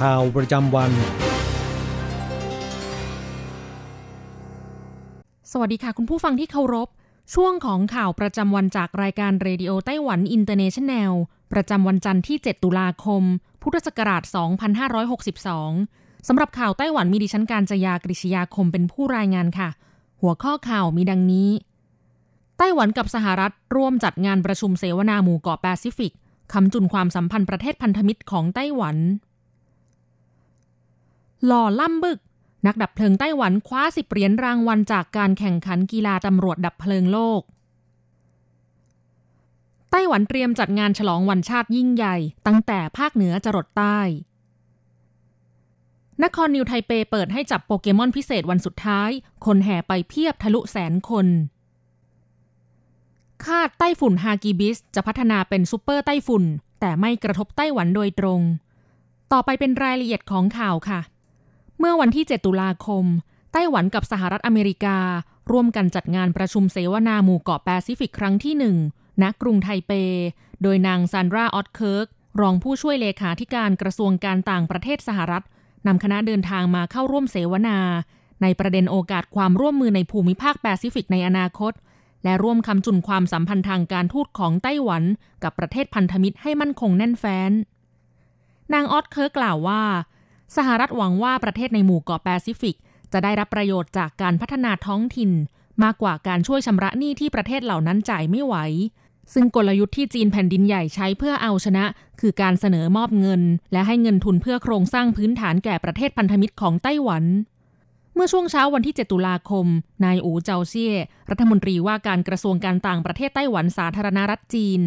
ข่าวประจำวัน สวัสดีค่ะคุณผู้ฟังที่เคารพ ช่วงของข่าวประจำวันจากรายการ Radio Taiwan International ประจำวันจันทร์ที่ 7 ตุลาคม พุทธศักราช 2562 สำหรับข่าวไต้หวันมีดิฉันการจยากริชยาคมเป็นผู้รายงานค่ะ หัวข้อข่าวมีดังนี้ ไต้หวันกับสหรัฐร่วมจัดงานประชุมเสวนาหมู่เกาะแปซิฟิกค้ำจุนความสัมพันธ์ประเทศพันธมิตรของไต้หวัน หล่อล่ำบึก นักดับเพลิงไต้หวันคว้าสิบเหรียญรางวัลจากการแข่งขันกีฬาตำรวจดับเพลิงโลก ไต้หวันเตรียมจัดงานฉลองวันชาติยิ่งใหญ่ ตั้งแต่ภาคเหนือจรดใต้ นครนิวไทเปเปิดให้จับโปเกมอนพิเศษวันสุดท้าย คนแห่ไปเพียบทะลุแสนคนคาดไต้ฝุ่นฮากิบิส จะพัฒนาเป็นซูเปอร์ไต้ฝุ่น แต่ไม่กระทบไต้หวันโดยตรง ต่อไปเป็นรายละเอียดของข่าวค่ะ เมื่อวันที่ 7 ตุลาคม ไต้หวันกับสหรัฐอเมริกา ร่วมกันจัดงานประชุมเสวนาหมู่เกาะแปซิฟิกครั้งที่หนึ่งณกรุงไทเป โดยนางซานดราออตเคิร์กรองผู้ช่วยเลขาธิการกระทรวงการต่างประเทศสหรัฐนำคณะเดินทางมาเข้าร่วมเสวนา ในประเด็นโอกาสความร่วมมือในภูมิภาคแปซิฟิกในอนาคต และร่วมค้ำจุนความสัมพันธ์ทางการทูตของไต้หวัน กับประเทศพันธมิตรให้มั่นคงแน่นแฟ้น นางออตเคิร์กล่าวว่า สหรัฐหวังว่าประเทศในหมู่เกาะแปซิฟิก จะได้รับประโยชน์จากการพัฒนาท้องถิ่น มากกว่าการช่วยชำระหนี้ที่ประเทศเหล่านั้นจ่ายไม่ไหว ซึ่งกลยุทธ์ที่จีนแผ่นดินใหญ่ใช้เพื่อเอาชนะ คือการเสนอมอบเงิน และให้เงินทุนเพื่อโครงสร้างพื้นฐานแก่ประเทศพันธมิตรของไต้หวันเมื่อช่วงเช้าวันที่ 7 ตุลาคม นายอูเจาเซี่ยรัฐมนตรีว่าการกระทรวงการต่างประเทศไต้หวันสาธารณรัฐจีน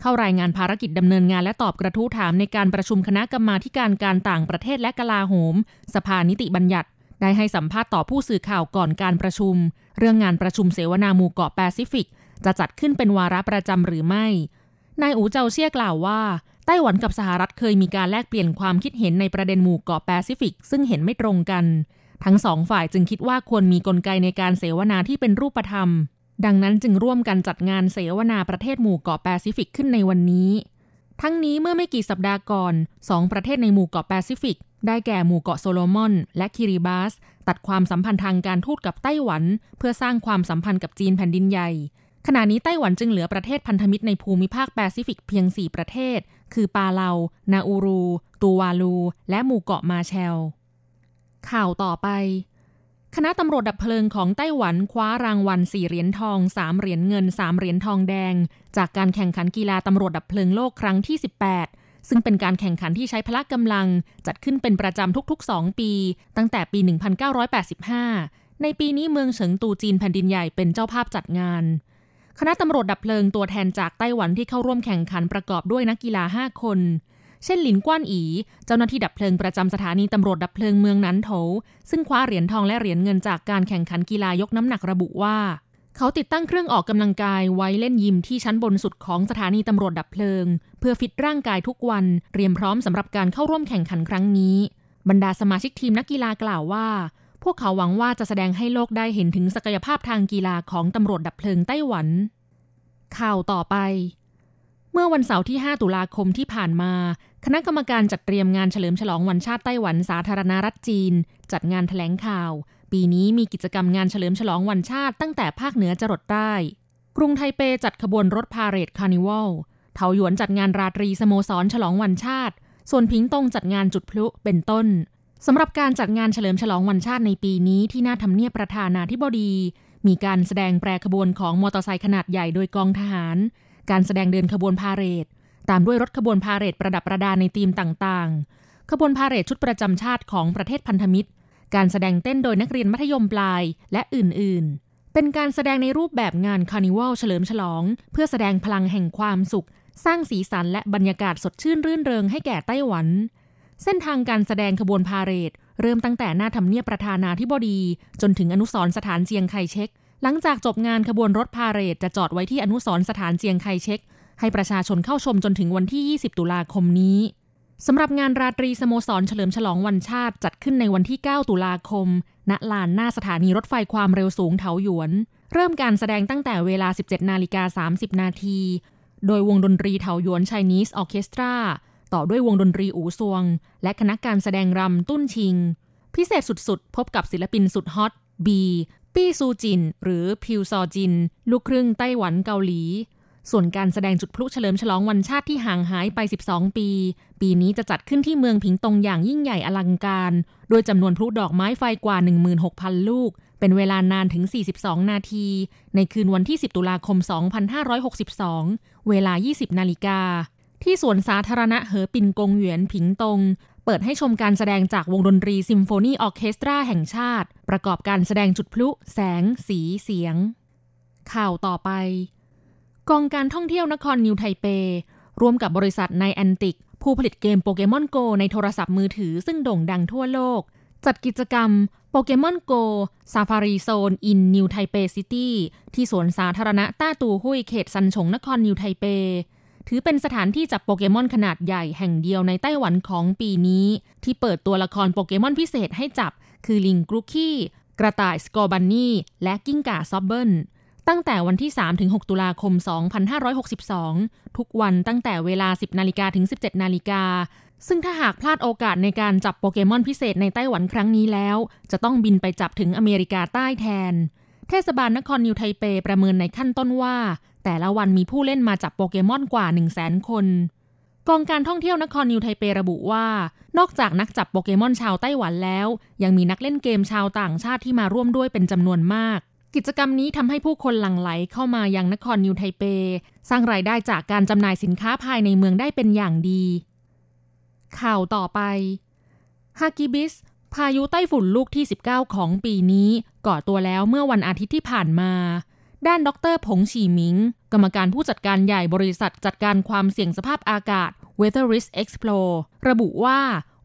เข้ารายงานภารกิจดำเนินงานและตอบกระทู้ถามในการประชุมคณะกรรมาการการต่างประเทศและกลาโหม สภานิติบัญญัติ ได้ให้สัมภาษณ์ต่อผู้สื่อข่าวก่อนการประชุม เรื่องงานประชุมเสวนาหมู่เกาะแปซิฟิก จะจัดขึ้นเป็นวาระประจำหรือไม่ นายอู๋เจาเซี่ยกล่าวว่าไต้หวันกับสหรัฐเคยมีการแลกเปลี่ยนความคิดเห็นในประเด็นหมู่เกาะแปซิฟิก ซึ่งเห็นไม่ตรงกัน ทั้งสองฝ่ายจึงคิดว่าควรมีกลไกในการเสวนาที่เป็นรูปธรรม ดังนั้นจึงร่วมกันจัดงานเสวนาประเทศหมู่เกาะแปซิฟิกขึ้นในวันนี้ ทั้งนี้เมื่อไม่กี่สัปดาห์ก่อนสองประเทศในหมู่เกาะแปซิฟิก ได้แก่หมู่เกาะโซโลมอน และคิริบาส ตัดความสัมพันธ์ทางการทูตกับไต้หวัน เพื่อสร้างความสัมพันธ์กับจีนแผ่นดินใหญ่ ขณะนี้ไต้หวันจึงเหลือประเทศพันธมิตรในภูมิภาคแปซิฟิกเพียง 4 ประเทศ คือปาเลา นาอูรู ตูวาลู และหมู่เกาะมาร์แชลล์ ข่าวต่อไป คณะตำรวจดับเพลิงของไต้หวันคว้ารางวัล 4 เหรียญทอง 3 เหรียญเงิน 3 เหรียญทองแดง จากการแข่งขันกีฬาตำรวจดับเพลิงโลกครั้งที่ 18 ซึ่งเป็นการแข่งขันที่ใช้พละกำลัง จัดขึ้นเป็นประจำทุก ๆ 2 ปี ตั้งแต่ปี 1985 ในปีนี้เมืองเฉิงตูจีนแผ่นดินใหญ่เป็นเจ้าภาพจัดงาน คณะตำรวจดับเพลิงตัวแทนจากไต้หวันที่เข้าร่วมแข่งขันประกอบด้วยนักกีฬา 5 คน เช่นหลินกว้านอี เจ้าหน้าที่ดับเพลิงประจำสถานีตำรวจดับเพลิงเมืองนันโถ ซึ่งคว้าเหรียญทองและเหรียญเงินจากการแข่งขันกีฬายกน้ำหนักระบุว่า เขาติดตั้งเครื่องออกกำลังกายไว้เล่นยิมที่ชั้นบนสุดของสถานีตำรวจดับเพลิง เพื่อฟิตร่างกายทุกวันเตรียมพร้อมสำหรับการเข้าร่วมแข่งขันครั้งนี้ บรรดาสมาชิกทีมนักกีฬากล่าวว่า พวกเขาหวังว่าจะแสดงให้โลกได้เห็นถึงศักยภาพทางกีฬาของตำรวจดับเพลิงไต้หวัน ข่าวต่อไป มื่อวันเสาร์ที่ 5 ตุลาคมที่ผ่านมา คณะกรรมการจัดเตรียมงานเฉลิมฉลองวันชาติไต้หวันสาธารณรัฐจีน จัดงานถแถลงข่าว ปีนี้มีกิจกรรมงานเฉลิมฉลองวันชาติตั้งแต่ภาคเหนือจรดใต้ กรุงไทเปจัดขบวนรถพาเหรดคาร์นิวัลเถาหยวนจัดงานราตรีสโมสรฉลองวันชาติ ส่วนพิงตงจัดงานจุดพลุเป็นต้นสำหรับการจัดงานเฉลิมฉลองวันชาติในปีนี้ที่หน้าทำเนียบประธานาธิบดี มีการแสดงแปรขบวนของมอเตอร์ไซค์ขนาดใหญ่โดยกองทหาร การแสดงเดินขบวนพาเหรด ตามด้วยรถขบวนพาเหรดประดับประดาในธีมต่างๆ ขบวนพาเหรดชุดประจำชาติของประเทศพันธมิตร การแสดงเต้นโดยนักเรียนมัธยมปลายและอื่นๆ เป็นการแสดงในรูปแบบงานคาร์นิวัลเฉลิมฉลอง เพื่อแสดงพลังแห่งความสุข สร้างสีสันและบรรยากาศสดชื่นรื่นเริงให้แก่ไต้หวัน เส้นทางการแสดงขบวนพาเหรดเริ่มตั้งแต่หน้าทำเนียบประธานาธิบดี จนถึงอนุสรณ์สถานเจียงไคเช็ก หลังจากจบงานขบวนรถพาเหรดจะจอดไว้ที่อนุสรณ์สถานเจียงไคเช็กให้ประชาชนเข้าชมจนถึงวันที่ 20 ตุลาคมนี้สำหรับงานราตรีสโมสรเฉลิมฉลองวันชาติจัดขึ้นในวันที่ 9 ตุลาคม ณ ลานหน้าสถานีรถไฟความเร็วสูงเถาหยวน เริ่มการแสดงตั้งแต่เวลา 17 นาฬิกา 30 นาที โดยวงดนตรีเถาหยวนไชนีสออเคสตรา ต่อด้วยวงดนตรีอูซวง และคณะการแสดงรำตุ้นชิง พิเศษสุดๆ พบกับศิลปินสุดฮอตบี ปี้ซูจิน หรือพิวซอจิน ลูกครึ่งไต้หวันเกาหลี ส่วนการแสดงจุดพลุเฉลิมฉลองวันชาติที่ห่างหายไป 12 ปี ปีนี้จะจัดขึ้นที่เมืองผิงตงอย่างยิ่งใหญ่อลังการ โดยจำนวนพลุดอกไม้ไฟกว่า 16,000 ลูก เป็นเวลานานถึง 42 นาที ในคืนวันที่ 10 ตุลาคม 2562 เวลา 20 นาฬิกาที่สวนสาธารณะเหอปินกงเหวียนผิงตง เปิดให้ชมการแสดงจากวงดนตรีซิมโฟนีออเคสตราแห่งชาติ ประกอบการแสดงจุดพลุ แสง สีเสียง ข่าวต่อไป กองการท่องเที่ยวนครนิวไทเป ร่วมกับบริษัท Niantic ผู้ผลิตเกม Pokémon GO ในโทรศัพท์มือถือซึ่งโด่งดังทั่วโลก จัดกิจกรรม Pokémon GO Safari Zone in New Taipei City ที่สวนสาธารณะต้าตูหุยเขตซันฉงนครนิวไทเป ถือเป็นสถานที่จับโปเกมอนขนาดใหญ่แห่งเดียวในไต้หวันของปีนี้ ที่เปิดตัวละครโปเกมอนพิเศษให้จับ คือลิง Grookey กระต่าย Scorbunny และกิ้งก่า Sobble ตั้งแต่วันที่ 3-6 ตุลาคม 2562 ทุกวันตั้งแต่เวลา 10 นาฬิกาถึง 17 นาฬิกา ซึ่งถ้าหากพลาดโอกาสในการจับโปเกมอนพิเศษในไต้หวันครั้งนี้แล้ว จะต้องบินไปจับถึงอเมริกาใต้แทน เทศบาลนครนิวไทเปประเมินในขั้นต้นว่า แต่ละวันมีผู้เล่นมาจับโปเกมอนกว่า 1 0 0 0 0แสนคน กองการท่องเที่ยวนครนิวไทเประบุว่า นอกจากนักจับโปเกมอนชาวไต้หวันแล้ว ยังมีนักเล่นเกมชาวต่างชาติที่มาร่วมด้วยเป็นจำนวนมาก กิจกรรมนี้ทำให้ผู้คนหลั่งไหลเข้ามายังนครนิวไทเป สร้างรายได้จากการจำหน่ายสินค้าภายในเมืองได้เป็นอย่างดี ข่าวต่อไปฮากิบิสพายุไต้ฝุ่นลูกที่ 19 ของปีนี้ ก่อตัวแล้วเมื่อวันอาทิตย์ที่ผ่านมา ด้านดรผงฉีหมิง กรรมการผู้จัดการใหญ่บริษัทจัดการความเสี่ยงสภาพอากาศ Weather Risk Explore ระบุว่า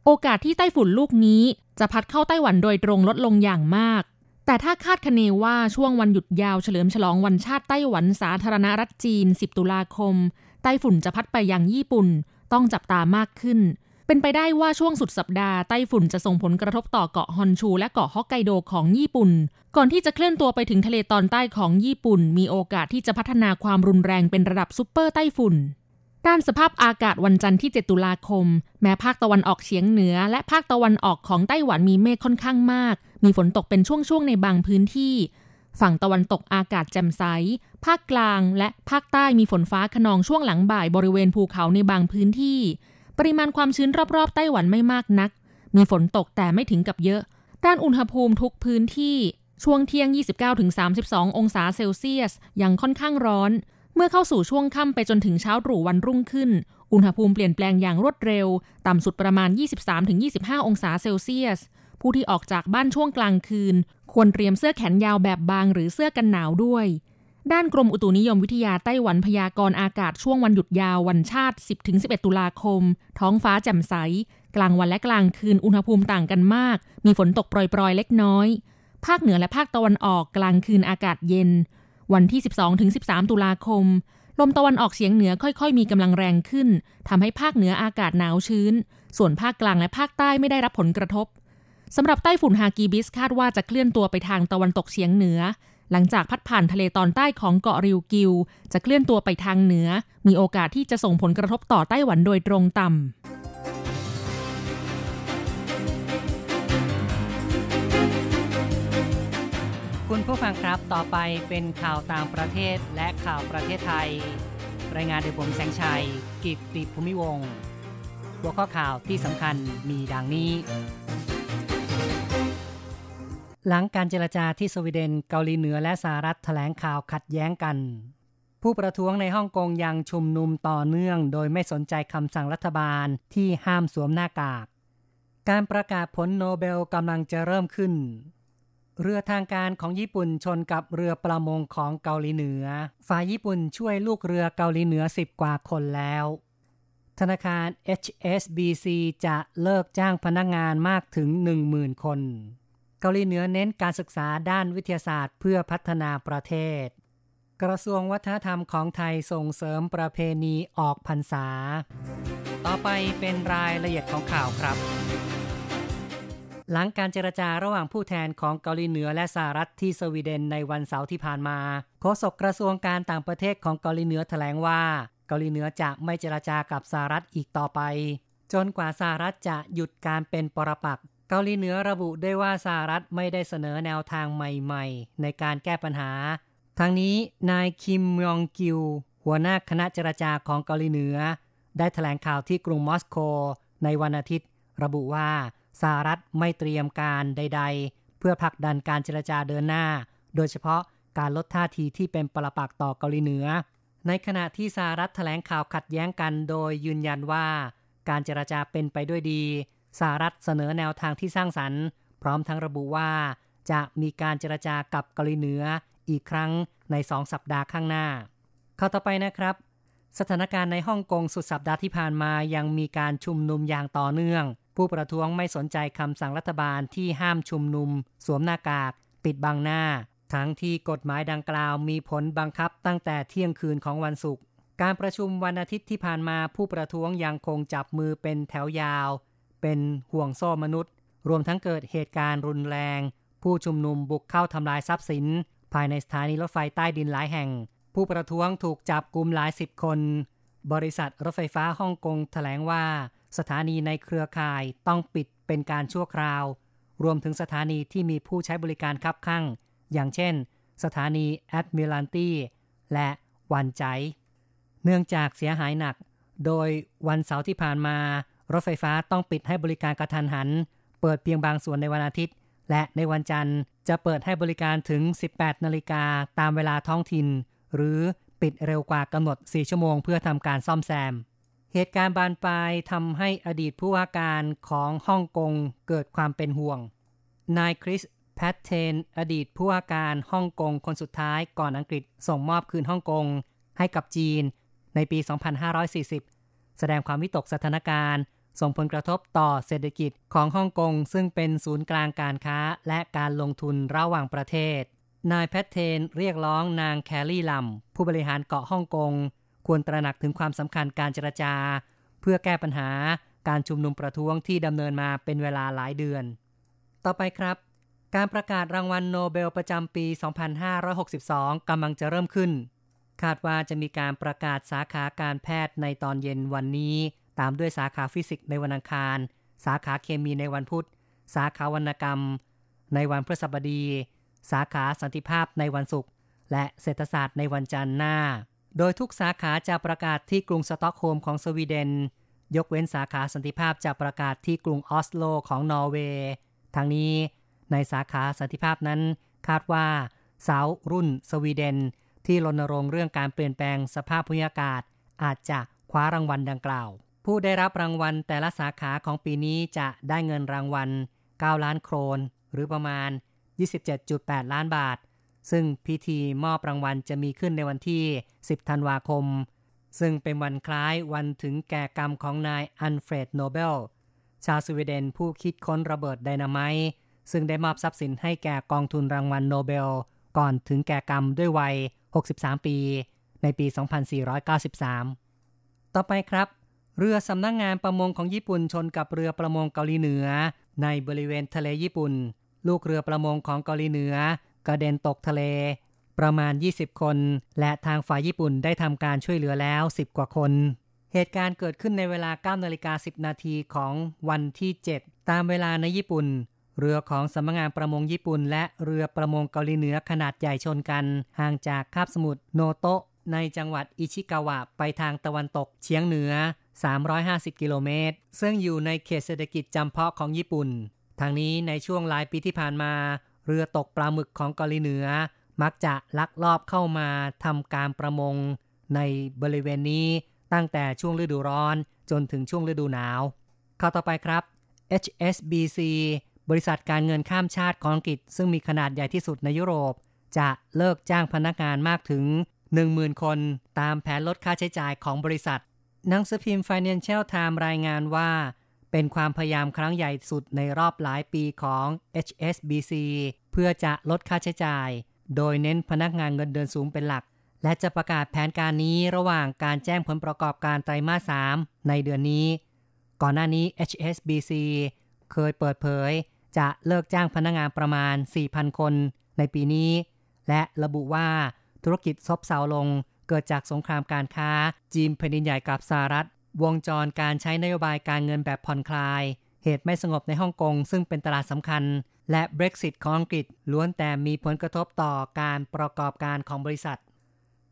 โอกาสที่ไต้ฝุ่นลูกนี้ จะพัดเข้าไต้หวันโดยตรงลดลงอย่างมาก แต่ถ้าคาดคะเนว่าช่วงวันหยุดยาวเฉลิมฉลองวันชาติไต้หวันสาธารณรัฐจีน 10 ตุลาคม ไต้ฝุ่นจะพัดไปยังญี่ปุ่น ต้องจับตามากขึ้น เป็นไปได้ว่าช่วงสุดสัปดาห์ไต้ฝุ่นจะส่งผลกระทบต่อเกาะฮอนชูและเกาะฮอกไกโดของญี่ปุ่น ก่อนที่จะเคลื่อนตัวไปถึงทะเลตอนใต้ของญี่ปุ่น มีโอกาสที่จะพัฒนาความรุนแรงเป็นระดับซุปเปอร์ไต้ฝุ่น ด้านสภาพอากาศวันจันทร์ที่ 7 ตุลาคม แม้ภาคตะวันออกเฉียงเหนือ และภาคตะวันออกของไต้หวันมีเมฆค่อนข้างมาก มีฝนตกเป็นช่วงๆในบางพื้นที่ ฝั่งตะวันตกอากาศแจ่มใส ภาคกลางและภาคใต้มีฝนฟ้าขนองช่วงหลังบ่ายบริเวณภูเขาในบางพื้นที่ ริมาณความชื้นรอบๆ ไต้หวันไม่มากนัก มีฝนตกแต่ไม่ถึงกับเยอะ ด้านอุณหภูมิทุกพื้นที่ช่วงเที่ยง 29-32 องศาเซลเซียส ยังค่อนข้างร้อน เมื่อเข้าสู่ช่วงค่ำไปจนถึงเช้าตรู่วันรุ่งขึ้น อุณหภูมิเปลี่ยนแปลงอย่างรวดเร็ว ต่ำสุดประมาณ 23-25 องศาเซลเซียส ผู้ที่ออกจากบ้านช่วงกลางคืน ควรเตรียมเสื้อแขนยาวแบบบางหรือเสื้อกันหนาวด้วย ด้านกรมอุตุนิยมวิทยาไต้หวันพยากรณ์อากาศช่วงวันหยุดยาววันชาติ 10-11 ตุลาคม ท้องฟ้าแจ่มใส กลางวันและกลางคืนอุณหภูมิต่างกันมาก มีฝนตกโปรยๆเล็กน้อย ภาคเหนือและภาคตะวันออกกลางคืนอากาศเย็น วันที่ 12-13 ตุลาคม ลมตะวันออกเฉียงเหนือค่อยๆ มีกำลังแรงขึ้นทำให้ภาคเหนืออากาศหนาวชื้น ส่วนภาคกลางและภาคใต้ไม่ได้รับผลกระทบสำหรับไต้ฝุ่นฮากีบิสคาดว่าจะเคลื่อนตัวไปทางตะวันตกเฉียงเหนือ หลังจากพัดผ่านทะเลตอนใต้ของเกาะริวกิว จะเคลื่อนตัวไปทางเหนือ มีโอกาสที่จะส่งผลกระทบต่อไต้หวันโดยตรงต่ำคุณผู้ฟังครับต่อไปเป็นข่าวต่างประเทศและข่าวประเทศไทย รายงานโดยผมแสงชัย กิตติภูมิวงศ์หัวข้อข่าวที่สำคัญมีดังนี้ หลังการเจรจาที่สวีเดนเกาหลีเหนือและสหรัฐแถลงข่าวขัดแย้งกัน ผู้ประท้วงในฮ่องกงยังชุมนุมต่อเนื่อง โดยไม่สนใจคำสั่งรัฐบาลที่ห้ามสวมหน้ากาก การประกาศผลโนเบลกำลังจะเริ่มขึ้น เรือทางการของญี่ปุ่นชนกับเรือประมงของเกาหลีเหนือ ฝ่ายญี่ปุ่นช่วยลูกเรือเกาหลีเหนือสิบกว่าคนแล้ว ธนาคาร HSBC จะเลิกจ้างพนักงงานมากถึง 10,000 คน เกาหลีเหนือเน้นการศึกษาด้านวิทยาศาสตร์เพื่อพัฒนาประเทศ กระทรวงวัฒนธรรมของไทยส่งเสริมประเพณีออกพรรษา ต่อไปเป็นรายละเอียดของข่าวครับ หลังการเจรจาระหว่างผู้แทนของเกาหลีเหนือและสหรัฐที่สวีเดนในวันเสาร์ที่ผ่านมา โฆษกกระทรวงการต่างประเทศของเกาหลีเหนือแถลงว่า เกาหลีเหนือจะไม่เจรจากับสหรัฐอีกต่อไป จนกว่าสหรัฐจะหยุดการเป็นปรปักษ กาหลีเหนือระบุได้ว่าสหรัฐไม่ได้เสนอแนวทางใหม่ๆ ในการแก้ปัญหา ทั้งนี้นายคิมยองกิว หัวหน้าคณะเจรจาของเกาหลีเหนือ ได้แถลงข่าวที่กรุงมอสโก ในวันอาทิตย์ ระบุว่าสหรัฐไม่เตรียมการใด ๆ เพื่อผลักดันการเจรจาเดินหน้า โดยเฉพาะการลดท่าทีที่เป็นปรปักษ์ต่อเกาหลีเหนือ ในขณะที่สหรัฐแถลงข่าวขัดแย้งกันโดยยืนยันว่า การเจรจาเป็นไปด้วยดี สหรัฐเสนอแนวทางที่สร้างสรรค์ พร้อมทั้งระบุว่า จะมีการเจรจากับเกาหลีเหนืออีกครั้งในสองสัปดาห์ข้างหน้า เข้าต่อไปนะครับ สถานการณ์ในฮ่องกงสุดสัปดาห์ที่ผ่านมายังมีการชุมนุมอย่างต่อเนื่อง ผู้ประท้วงไม่สนใจคำสั่งรัฐบาลที่ห้ามชุมนุม สวมหน้ากาก ปิดบังหน้า ทั้งที่กฎหมายดังกล่าวมีผลบังคับตั้งแต่เที่ยงคืนของวันศุกร์การประชุมวันอาทิตย์ที่ผ่านมาผู้ประท้วงยังคงจับมือเป็นแถวยาว เป็นห่วงโซ่มนุษย์ รวมทั้งเกิดเหตุการณ์รุนแรง ผู้ชุมนุมบุกเข้าทำลายทรัพย์สิน ภายในสถานีรถไฟใต้ดินหลายแห่ง ผู้ประท้วงถูกจับกลุ่มหลายสิบคน บริษัทรถไฟฟ้าฮ่องกงแถลงว่า สถานีในเครือข่ายต้องปิดเป็นการชั่วคราว รวมถึงสถานีที่มีผู้ใช้บริการคับข้าง อย่างเช่น สถานีแอดมิลันตีและวันใจ เนื่องจากเสียหายหนัก โดยวันเสาร์ที่ผ่านมา รถไฟฟ้าต้องปิดให้บริการกระทันหัน เปิดเพียงบางส่วนในวันอาทิตย์ และในวันจันทร์จะเปิดให้บริการถึง 18 นาฬิกาตามเวลาท้องถิ่น หรือปิดเร็วกว่ากำหนด 4 ชั่วโมงเพื่อทำการซ่อมแซม เหตุการณ์บานปลายทำให้อดีตผู้ว่าการของฮ่องกงเกิดความเป็นห่วง นายคริสแพทเทน อดีตผู้ว่าการฮ่องกงคนสุดท้ายก่อนอังกฤษส่งมอบคืนฮ่องกงให้กับจีนในปี 2540 แสดงความวิตกสถานการณ์ ส่งผลกระทบต่อเศรษฐกิจของฮ่องกง ซึ่งเป็นศูนย์กลางการค้าและการลงทุนระหว่างประเทศ นายแพทเทนเรียกร้องนางแคลรี่ลัม ผู้บริหารเกาะฮ่องกง ควรตระหนักถึงความสำคัญการเจรจา เพื่อแก้ปัญหาการชุมนุมประท้วงที่ดำเนินมาเป็นเวลาหลายเดือน ต่อไปครับ การประกาศรางวัลโนเบลประจำปี 2562 กำลังจะเริ่มขึ้น คาดว่าจะมีการประกาศสาขาการแพทย์ในตอนเย็นวันนี้ ตามด้วยสาขาฟิสิกส์ในวันอังคาร สาขาเคมีในวันพุธ สาขาวรรณกรรม ในวันพฤหัสบดี สาขาสันติภาพในวันศุกร์และเศรษฐศาสตร์ในวันจันทร์หน้า โดยทุกสาขาจะประกาศที่กรุงสต็อกโฮล์มของสวีเดน ยกเว้นสาขาสันติภาพจะประกาศที่กรุงออสโลของนอร์เวย์ทางนี้ในสาขาสันติภาพนั้น คาดว่าสาวรุ่นสวีเดน ที่รณรงค์เรื่องการเปลี่ยนแปลงสภาพภูมิอากาศ อาจจะคว้ารางวัลดังกล่าว ผู้ได้รับรางวัลแต่ละสาขาของปีนี้จะได้เงินรางวัล 9 ล้านโครน หรือประมาณ 27.8 ล้านบาท ซึ่งพิธีมอบรางวัลจะมีขึ้นในวันที่ 10 ธันวาคม ซึ่งเป็นวันคล้ายวันถึงแก่กรรมของนายอันเฟรดโนเบล ชาวสวีเดนผู้คิดค้นระเบิดไดนาไมต์ซึ่งได้มอบทรัพย์สินให้แก่กองทุนรางวัลโนเบล ก่อนถึงแก่กรรมด้วยวัย 63 ปี ในปี 2493 ต่อไปครับ เรือสำนักงงานประมงของญี่ปุ่นชนกับเรือประมงเกาหลีเหนือ ในบริเวณทะเลญี่ปุ่น ลูกเรือประมงของเกาหลีเหนือกระเด็นตกทะเล ประมาณ 20 คน และทางฝ่ายญี่ปุ่นได้ทำการช่วยเหลือแล้ว 10 กว่าคน เหตุการณ์เกิดขึ้นในเวลา 9 นาฬิกา 10 นาทีของวันที่ 7 ตามเวลาในญี่ปุ่น เรือของสำนักงานประมงญี่ปุ่น และเรือประมงเกาหลีเหนือขนาดใหญ่ชนกัน ห่างจากคาบสมุทรโนโตะในจังหวัดอิชิกาวะไปทางตะวันตกเฉียงเหนือ 350 กิโลเมตร ซึ่งอยู่ในเขตเศรษฐกิจจำเพาะของญี่ปุ่น ทางนี้ในช่วงหลายปีที่ผ่านมา เรือตกปลาหมึกของเกาหลีเหนือ มักจะลักลอบเข้ามาทำการประมง ในบริเวณนี้ตั้งแต่ช่วงฤดูร้อนจนถึงช่วงฤดูหนาว เข้าต่อไปครับ HSBC บริษัทการเงินข้ามชาติของอังกฤษ ซึ่งมีขนาดใหญ่ที่สุดในยุโรป จะเลิกจ้างพนักงานมากถึง 10,000 คน ตามแผนลดค่าใช้จ่ายของบริษัท หนังสือพิมพ์ Financial Times รายงานว่า เป็นความพยายามครั้งใหญ่สุดในรอบหลายปีของ HSBC เพื่อจะลดค่าใช้จ่าย โดยเน้นพนักงานเงินเดือนสูงเป็นหลัก และจะประกาศแผนการนี้ระหว่างการแจ้งผลประกอบการไตรมาส 3 ในเดือนนี้ ก่อนหน้านี้ HSBC เคยเปิดเผย จะเลิกจ้างพนักงานประมาณ 4,000 คนในปีนี้ และระบุว่าธุรกิจซบเซาลง เกิดจากสงครามการค้า จีนแผ่นดินใหญ่กับสหรัฐ วงจรการใช้นโยบายการเงินแบบผ่อนคลาย เหตุไม่สงบในฮ่องกงซึ่งเป็นตลาดสำคัญ และ Brexit ของอังกฤษล้วนแต่มีผลกระทบต่อการประกอบการของบริษัท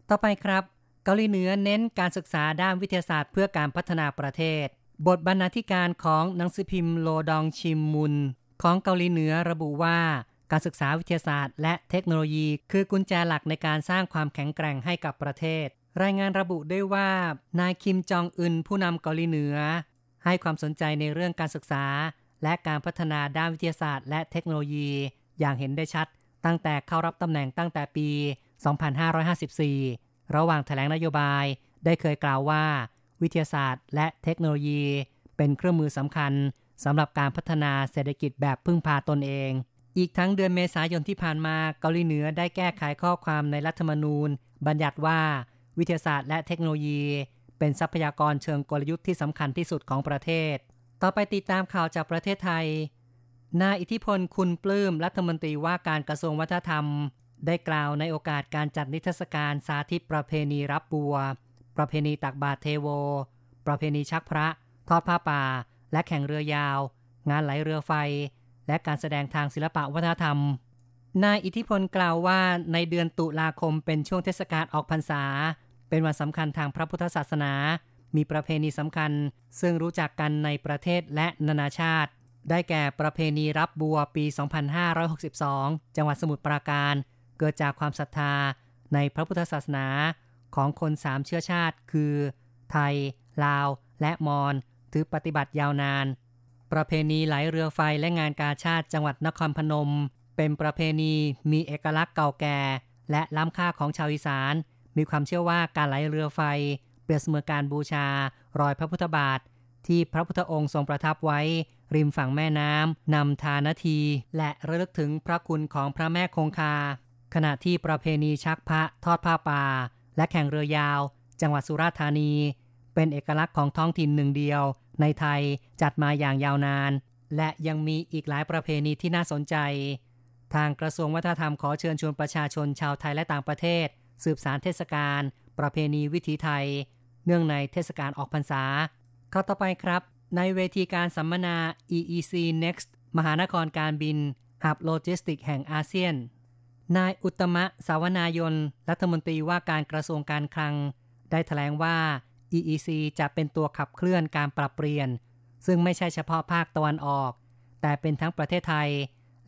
ต่อไปครับ เกาหลีเหนือเน้นการศึกษาด้านวิทยาศาสตร์เพื่อการพัฒนาประเทศ บทบรรณาธิการของหนังสือพิมพ์โลดองชิมมุน ของเกาหลีเหนือระบุว่า การศึกษาวิทยาศาสตร์ และเทคโนโลยี คือกุญแจหลักในการสร้างความแข็งแกร่งให้กับประเทศ รายงานระบุได้ว่า นายคิมจองอึนผู้นำเกาหลีเหนือ ให้ความสนใจในเรื่องการศึกษา และการพัฒนาด้านวิทยาศาสตร์ และเทคโนโลยี อย่างเห็นได้ชัด ตั้งแต่เข้ารับตำแหน่งตั้งแต่ปี 2554 ระหว่างแถลงนโยบายได้เคยกล่าวว่า วิทยาศาสตร์ และเทคโนโลยี เป็นเครื่องมือสำคัญสำหรับการพัฒนาเศรษฐกิจแบบพึ่งพาตนเอง อีกทั้งเดือนเมษายนที่ผ่านมาเกาหลีเหนือได้แก้ไขข้อความในรัฐธรรมนูญ บัญญัติว่าวิทยาศาสตร์และเทคโนโลยี เป็นทรัพยากรเชิงกลยุทธ์ที่สำคัญที่สุดของประเทศ ต่อไปติดตามข่าวจากประเทศไทย นายอิทธิพลคุณปลื้มรัฐมนตรีว่าการกระทรวงวัฒนธรรม ได้กล่าวในโอกาสการจัดนิทรรศการสาธิตประเพณีรับบัว ประเพณีตักบาตรเทโว ประเพณีชักพระ ทอดผ้าป่า และแข่งเรือยาว งานไหลเรือไฟ และการแสดงทางศิลปะวัฒนธรรม นายอิทธิพลกล่าวว่าในเดือนตุลาคมเป็นช่วงเทศกาลออกพรรษา เป็นวันสำคัญทางพระพุทธศาสนา มีประเพณีสำคัญ ซึ่งรู้จักกันในประเทศและนานาชาติ ได้แก่ประเพณีรับบัวปี 2562 จังหวัดสมุทรปราการ เกิดจากความศรัทธาในพระพุทธศาสนาของคนสามเชื้อชาติ คือ ไทย ลาว และมอญถือปฏิบัติยาวนาน ประเพณีไหลเรือไฟและงานกาชาติจังหวัดนครพนม เป็นประเพณีมีเอกลักษณ์เก่าแก่ และล้ำค่าของชาวอีสาน มีความเชื่อว่าการไหลเรือไฟ เปรียบเสมือนการบูชา รอยพระพุทธบาท ที่พระพุทธองค์ทรงประทับไว้ ริมฝั่งแม่น้ำนำทานาที และระลึกถึงพระคุณของพระแม่คงคา ขณะที่ประเพณีชักพระทอดผ้าป่า และแข่งเรือยาว จังหวัดสุราษฎร์ธานี เป็นเอกลักษณ์ของท้องถิ่นหนึ่งเดียว ในไทยจัดมาอย่างยาวนาน และยังมีอีกหลายประเพณีที่น่าสนใจ ทางกระทรวงวัฒนธรรมขอเชิญชวนประชาชนชาวไทยและต่างประเทศ สืบสารเทศกาลประเพณีวิถีไทย เนื่องในเทศกาลออกพรรษาข้าต่อไปครับ ในเวทีการสัมมนา EEC Next มหานครการบินหับโลจิสติกแห่งอาเซียน นายอุตมะสาวนายน รัฐมนตรีว่าการกระทรวงการคลัง ได้ถแถลงว่า EEC จะเป็นตัวขับเคลื่อนการปรับเปลี่ยน ซึ่งไม่ใช่เฉพาะภาคตะวันออก แต่เป็นทั้งประเทศไทย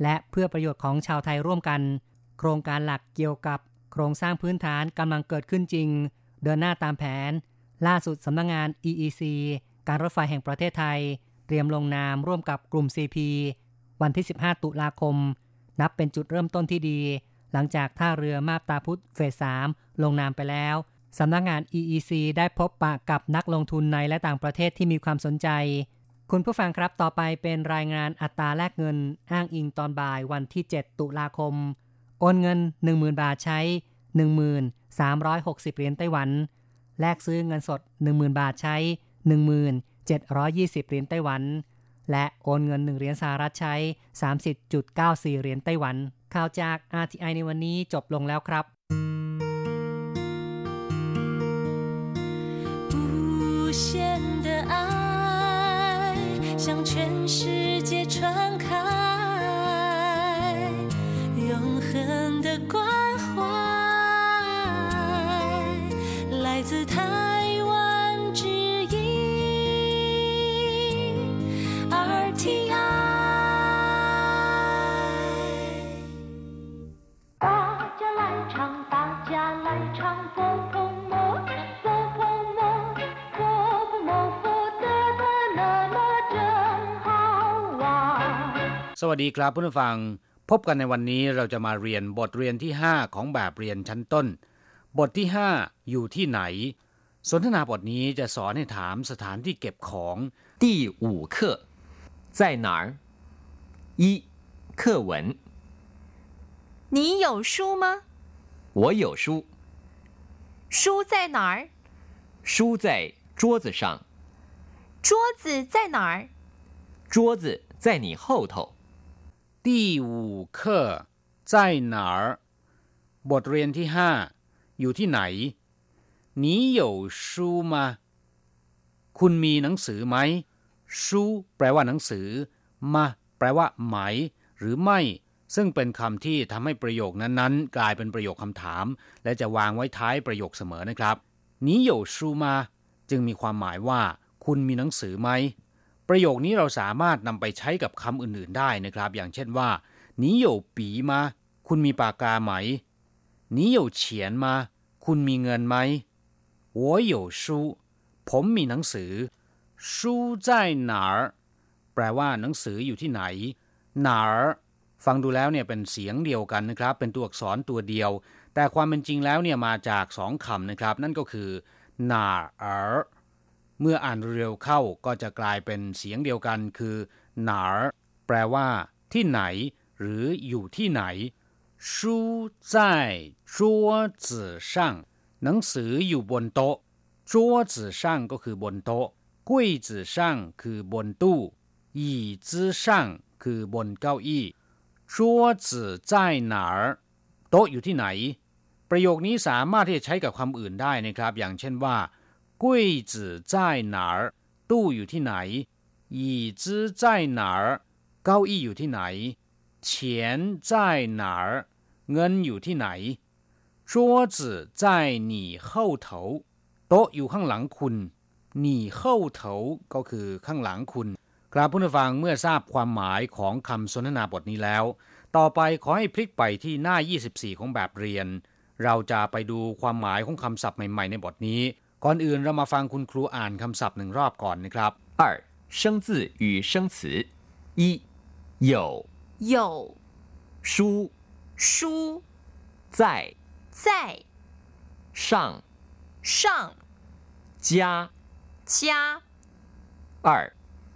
และเพื่อประโยชน์ของชาวไทยร่วมกัน โครงการหลักเกี่ยวกับ โครงสร้างพื้นฐานกำลังเกิดขึ้นจริง เดินหน้าตามแผน ล่าสุดสำนักงงาน EEC การรถไฟแห่งประเทศไทย เตรียมลงนามร่วมกับกลุ่ม CP วันที่ 15 ตุลาคม นับเป็นจุดเริ่มต้นที่ดี หลังจากท่าเรือมาบตาพุธเฟส 3 ลงนามไปแล้ว สำนักงงาน EEC ได้พบปะกับนักลงทุนในและต่างประเทศที่มีความสนใจ คุณผู้ฟังครับต่อไปเป็นรายงานอัตราแลกเงิน อ้างอิงตอนบ่ายวันที่ 7 ตุลาคม โอนเงิน 10,000 บาทใช้ 1360 เหรียญไต้หวัน แลกซื้อเงินสด 10,000 บาทใช้ 1720 เหรียญไต้หวัน และโอนเงิน 1 เหรียญสหรัฐใช้ 30.94 เหรียญไต้หวัน ข่าวจาก RTI ในวันนี้จบลงแล้วครับ 无限的爱向全世界传开，永恒的关怀来自台湾之音，RTI。大家来唱，大家来唱，走不。 สวัสดีครับเพื่อนฟัง พบกันในวันนี้เราจะมาเรียนบทเรียนที่ 5 ของแบบเรียนชั้นต้น บทที่ 5 อยู่ที่ไหน สนทนาบทนี้จะสอนให้ถามสถานที่เก็บของ 第五课在哪儿？一课文，你有书吗？我有书，书在哪儿？书在桌子上，桌子在哪儿？桌子在你后头。 第五课在哪儿บทเรียนที่ 5 อยู่ที่ไหน你有书吗คุณมีหนังสือไหมชูแปลว่าหนังสือ มาแปลว่า ไหม หรือไม่ ซึ่งเป็นคำที่ทำให้ประโยคนั้นๆ กลายเป็นประโยคคำถาม และจะวางไว้ท้ายประโยคเสมอนะครับ你有书吗จึงมีความหมายว่า คุณมีหนังสือไหม ประโยคนี้เราสามารถนำไปใช้กับคำอื่นๆได้นะครับ อย่างเช่นว่า你有笔吗คุณมีปากกาไหม你有钱吗คุณมีเงินไหม我有书ผมมีหนังสือ书在哪儿แปลว่าหนังสืออยู่ที่ไหน哪儿ฟังดูแล้วเนี่ยเป็นเสียงเดียวกันนะครับ เป็นตัวอักษรตัวเดียว แต่ความเป็นจริงแล้วเนี่ยมาจากสองคำนะครับ นั่นก็คือ哪儿เ มื่ออ่านเร็วเข้าก็จะกลายเป็นเสียงเดียวกันคือ哪儿แปลว่า ที่ไหน หรืออยู่ที่ไหน书在桌子上หนังสืออยู่บนโต๊ะ桌子上ก็คือบนโต๊ะ柜子上คือบนตู้椅子上คือบนเก้าอี้桌子在哪儿โต๊ะอยู่ที่ไหน ประโยคนี้สามารถที่จะใช้กับคำอื่นได้นะครับ อย่างเช่นว่า 柜子在哪儿ตู้อยู่ที่ไหน椅子在哪儿เก้าอี้อยู่ที่ไหน钱在哪儿เงินอยู่ที่ไหน桌子在你后头โต๊ะอยู่ข้างหลังคุณหนีเข้าเถาก็คือข้างหลังคุณครับผู้ฟังเมื่อทราบความหมายของคำสนทนาบทนี้แล้ว ต่อไปขอให้พลิกไปที่หน้า 24 ของแบบเรียน เราจะไปดูความหมายของคำศัพท์ใหม่ๆ ในบทนี้ ก่อนอื่นเรามาฟังคุณครูอ่านคำศัพท์หนึ่งรอบก่อนนะครับ 二生字与生词，一有有书书在在上上家，家二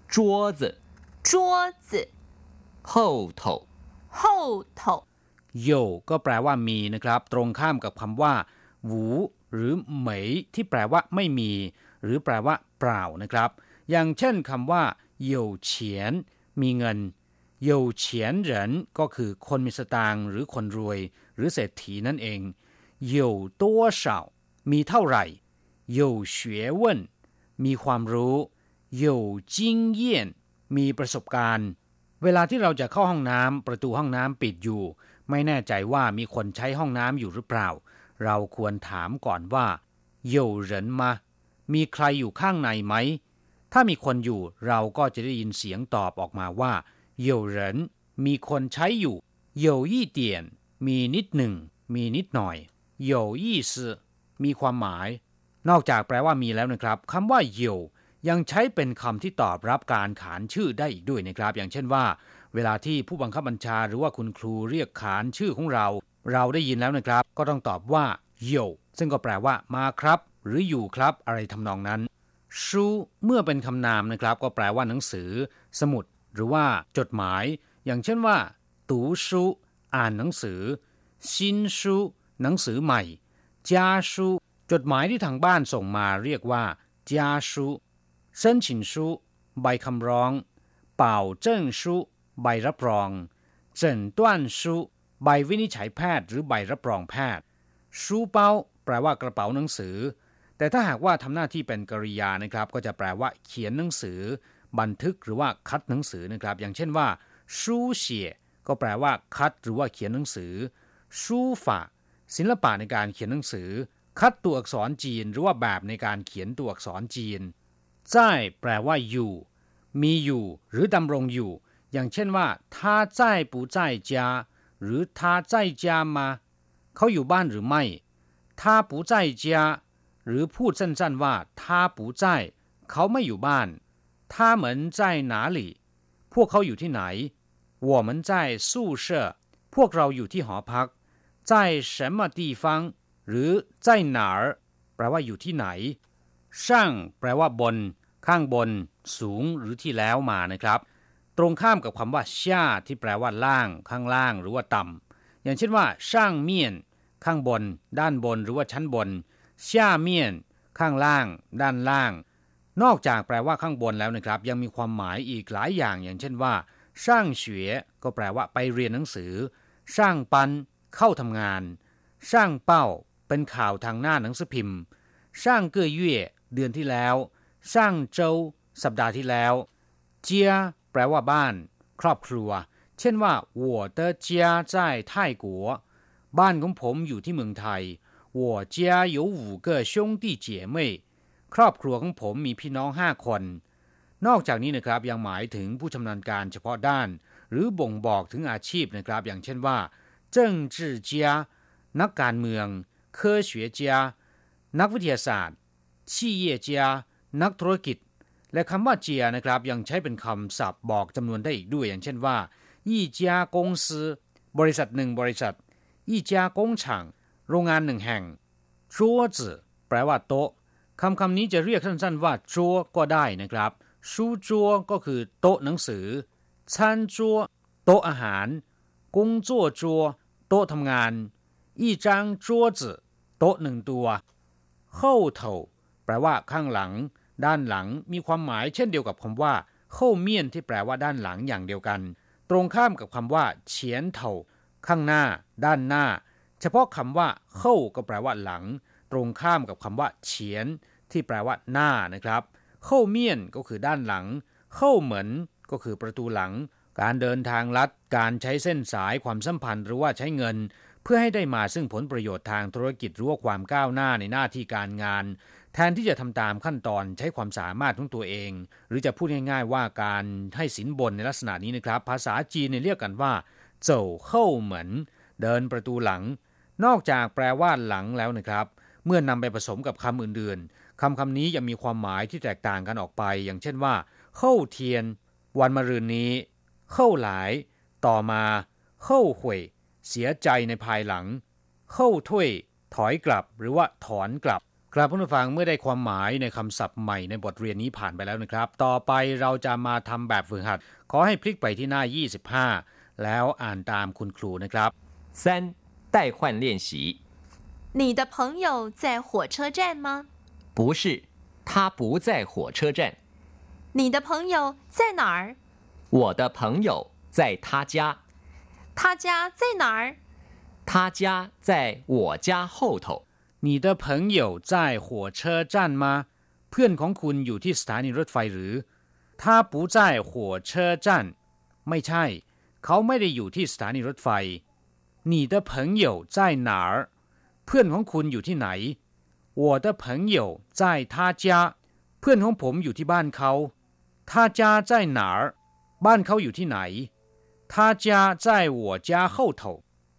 桌子桌子后头后头โยก็แปลว่ามีนะครับ ตรงข้ามกับคำว่าหวู หรือเหมยที่แปลว่าไม่มี หรือแปลว่า เปล่านะครับ อย่างเช่นคำว่าเยวเฉียนมีเงินเยวเฉียนเหรินก็คือคนมีสตางค์หรือคนรวย หรือเศรษฐีนั่นเองเยวตัวเฉามีเท่าไหร่เยวเฉวยวนมีความรู้เยวจิงเยียนมีประสบการณ์ เวลาที่เราจะเข้าห้องน้ำประตูห้องน้ำปิดอยู่ ไม่แน่ใจว่ามีคนใช้ห้องน้ำอยู่หรือเปล่า เราควรถามก่อนว่าเย่เหรินมา มีใครอยู่ข้างในไหม ถ้ามีคนอยู่เราก็จะได้ยินเสียงตอบออกมาว่าเย่เหรินมีคนใช้อยู่เย่ยี่เตียน มีนิดหนึ่ง มีนิดหน่อยเย่ยี่ซมีความหมาย นอกจากแปลว่ามีแล้วนะครับคำว่าเย่ยังใช้เป็นคำที่ตอบรับการขานชื่อได้อีกด้วยนะครับ อย่างเช่นว่า เวลาที่ผู้บังคับบัญชาหรือว่าคุณครูเรียกขานชื่อของเรา เราได้ยินแล้วนะครับ ก็ต้องตอบว่าโยซึ่งก็แปลว่ามาครับ หรืออยู่ครับ อะไรทำนองนั้นชูเมื่อเป็นคำนามนะครับ ก็แปลว่าหนังสือ สมุด หรือว่าจดหมาย อย่างเช่นว่าตูชูอ่านหนังสือชินชูหนังสือใหม่จาชูจดหมายที่ทางบ้านส่งมาเรียกว่าจาชูเส้นฉินชูใบคำร้อง เป่าเจิ้งชูใบรับรองเจินต้วนชู ใบวินิจฉัยแพทย์หรือใบรับรองแพทย์ชูเป้าแปลว่ากระเป๋าหนังสือ แต่ถ้าหากว่าทำหน้าที่เป็นกริยานะครับ ก็จะแปลว่าเขียนหนังสือ บันทึกหรือว่าคัดหนังสือนะครับ อย่างเช่นว่าชูเฉียก็แปลว่า คัดหรือว่าเขียนหนังสือชูฝาศิลปะในการเขียนหนังสือ คัดตัวอักษรจีน หรือว่าแบบในการเขียนตัวอักษรจีน在แปลว่าอยู่ มีอยู่ หรือดำรงอยู่ อย่างเช่นว่า他在不在家 หรือ他在家吗เขาอยู่บ้านหรือไม่他不在家หรือพูดสั้นๆว่า他不在เขาไม่อยู่บ้าน他们在哪里พวกเขาอยู่ที่ไหน 我们在宿舍พวกเราอยู่ที่หอพัก在什么地方หรือ在哪儿แปลว่าอยู่ที่ไหนช่างแปลว่าบน ข้างบน สูงหรือที่แล้วมานะครับ ตรงข้ามกับคำว่าช่าที่แปลว่าล่าง ข้างล่าง หรือว่าต่ำอย่างเช่นว่าช่างเมียน ข้างบน ด้านบน หรือว่าชั้นบนช่าเมียน ข้างล่าง ด้านล่าง นอกจากแปลว่าข้างบนแล้วนะครับ ยังมีความหมายอีกหลายอย่าง อย่างเช่นว่าช่างเฉวยก็แปลว่าไปเรียนหนังสือช่างปัน เข้าทำงานช่างเป้า เป็นข่าวทางหน้าหนังสือพิมพ์ช่างเกยเย่เดือนที่แล้วช่างเจ้าสัปดาห์ที่แล้ว เจีย ปลว่าบ้าน ครอบครัว เช่นว่า我的家在泰国บ้านของผมอยู่ที่เมืองไทย我家有五个兄弟姐妹ครอบครัวของผมมีพี่น้องห้าคน นอกจากนี้นะครับยังหมายถึงผู้ชำนาญการเฉพาะด้าน หรือบ่งบอกถึงอาชีพนะครับ อย่างเช่นว่าเจิ้งจื่อเจียนักการเมือง科学家นักวิทยาศาสตร์ชีเยเจียนักธุรกิจ และคำว่าเจียนะครับยังใช้เป็นคำศัพท์บอกจำนวนได้อีกด้วย อย่างเช่นว่ายี่เจยกงซือบริษัทหนึ่งบริษัทยี่เจยกงฉังโรงงานหนึ่งแห่งจัวจือแปลว่าโต๊ะคำคำนี้จะเรียกสั้นๆว่าจัวก็ได้นะครับชูจัวก็คือโต๊ะหนังสือชันจัวโต๊ะอาหารกงจัวจัวโต๊ะทำงานอีจางจัวจือโต๊ะหนึ่งตัวเข้าเถาแปลว่าข้างหลัง ด้านหลังมีความหมายเช่นเดียวกับคำว่าเข้าเมียนที่แปลว่าด้านหลังอย่างเดียวกัน ตรงข้ามกับคำว่าเฉียนเถาข้างหน้า ด้านหน้า เฉพาะคำว่าเข้าก็แปลว่าหลัง ตรงข้ามกับคำว่าเฉียน ที่แปลว่าหน้านะครับ เข้าเมียนก็คือด้านหลัง เข้าเหมือนก็คือประตูหลัง การเดินทางลัด การใช้เส้นสายความสัมพันธ์หรือว่าใช้เงิน เพื่อให้ได้มาซึ่งผลประโยชน์ทางธุรกิจหรือว่าความก้าวหน้าในหน้าที่การงาน แทนที่จะทำตามขั้นตอนใช้ความสามารถของตัวเอง หรือจะพูดง่ายๆว่าการให้สินบนในลักษณะนี้นะครับ ภาษาจีนเรียกกันว่าเจ้าเข้าเหมือน เดินประตูหลัง นอกจากแปลว่าหลังแล้วนะครับ เมื่อนำไปผสมกับคำอื่นๆคำคำนี้ยังมีความหมายที่แตกต่างกันออกไป อย่างเช่นว่าเข้าเทียน วันมะรืนนี้ เข้าหลาย ต่อมาเข้าหวยเสียใจในภายหลัง เข้าถ้วย ถอยกลับ หรือว่าถอนกลับ ครับผู้ฟังเมื่อได้ความหมายในคำศัพท์ใหม่ในบทเรียนนี้ผ่านไปแล้วนะครับ ต่อไปเราจะมาทำแบบฝึกหัด ขอให้พลิกไปที่หน้า 25 แล้วอ่านตามคุณครูนะครับ三代换练习你的朋友在火车站吗？不是，他不在火车站。你的朋友在哪儿？我的朋友在他家，他家在哪儿？他家在我家后头。 你的朋友在火车站吗เพื่อนของคุณอยู่ที่สถานีรถไฟหรือ他不在火车站ไม่ใช่ เขาไม่ได้อยู่ที่สถานีรถไฟ你的朋友在哪儿เพื่อนของคุณอยู่ที่ไหน我的朋友在他家เพื่อนของผมอยู่ที่บ้านเขา他家在哪儿บ้านเขาอยู่ที่ไหน他家在我家后头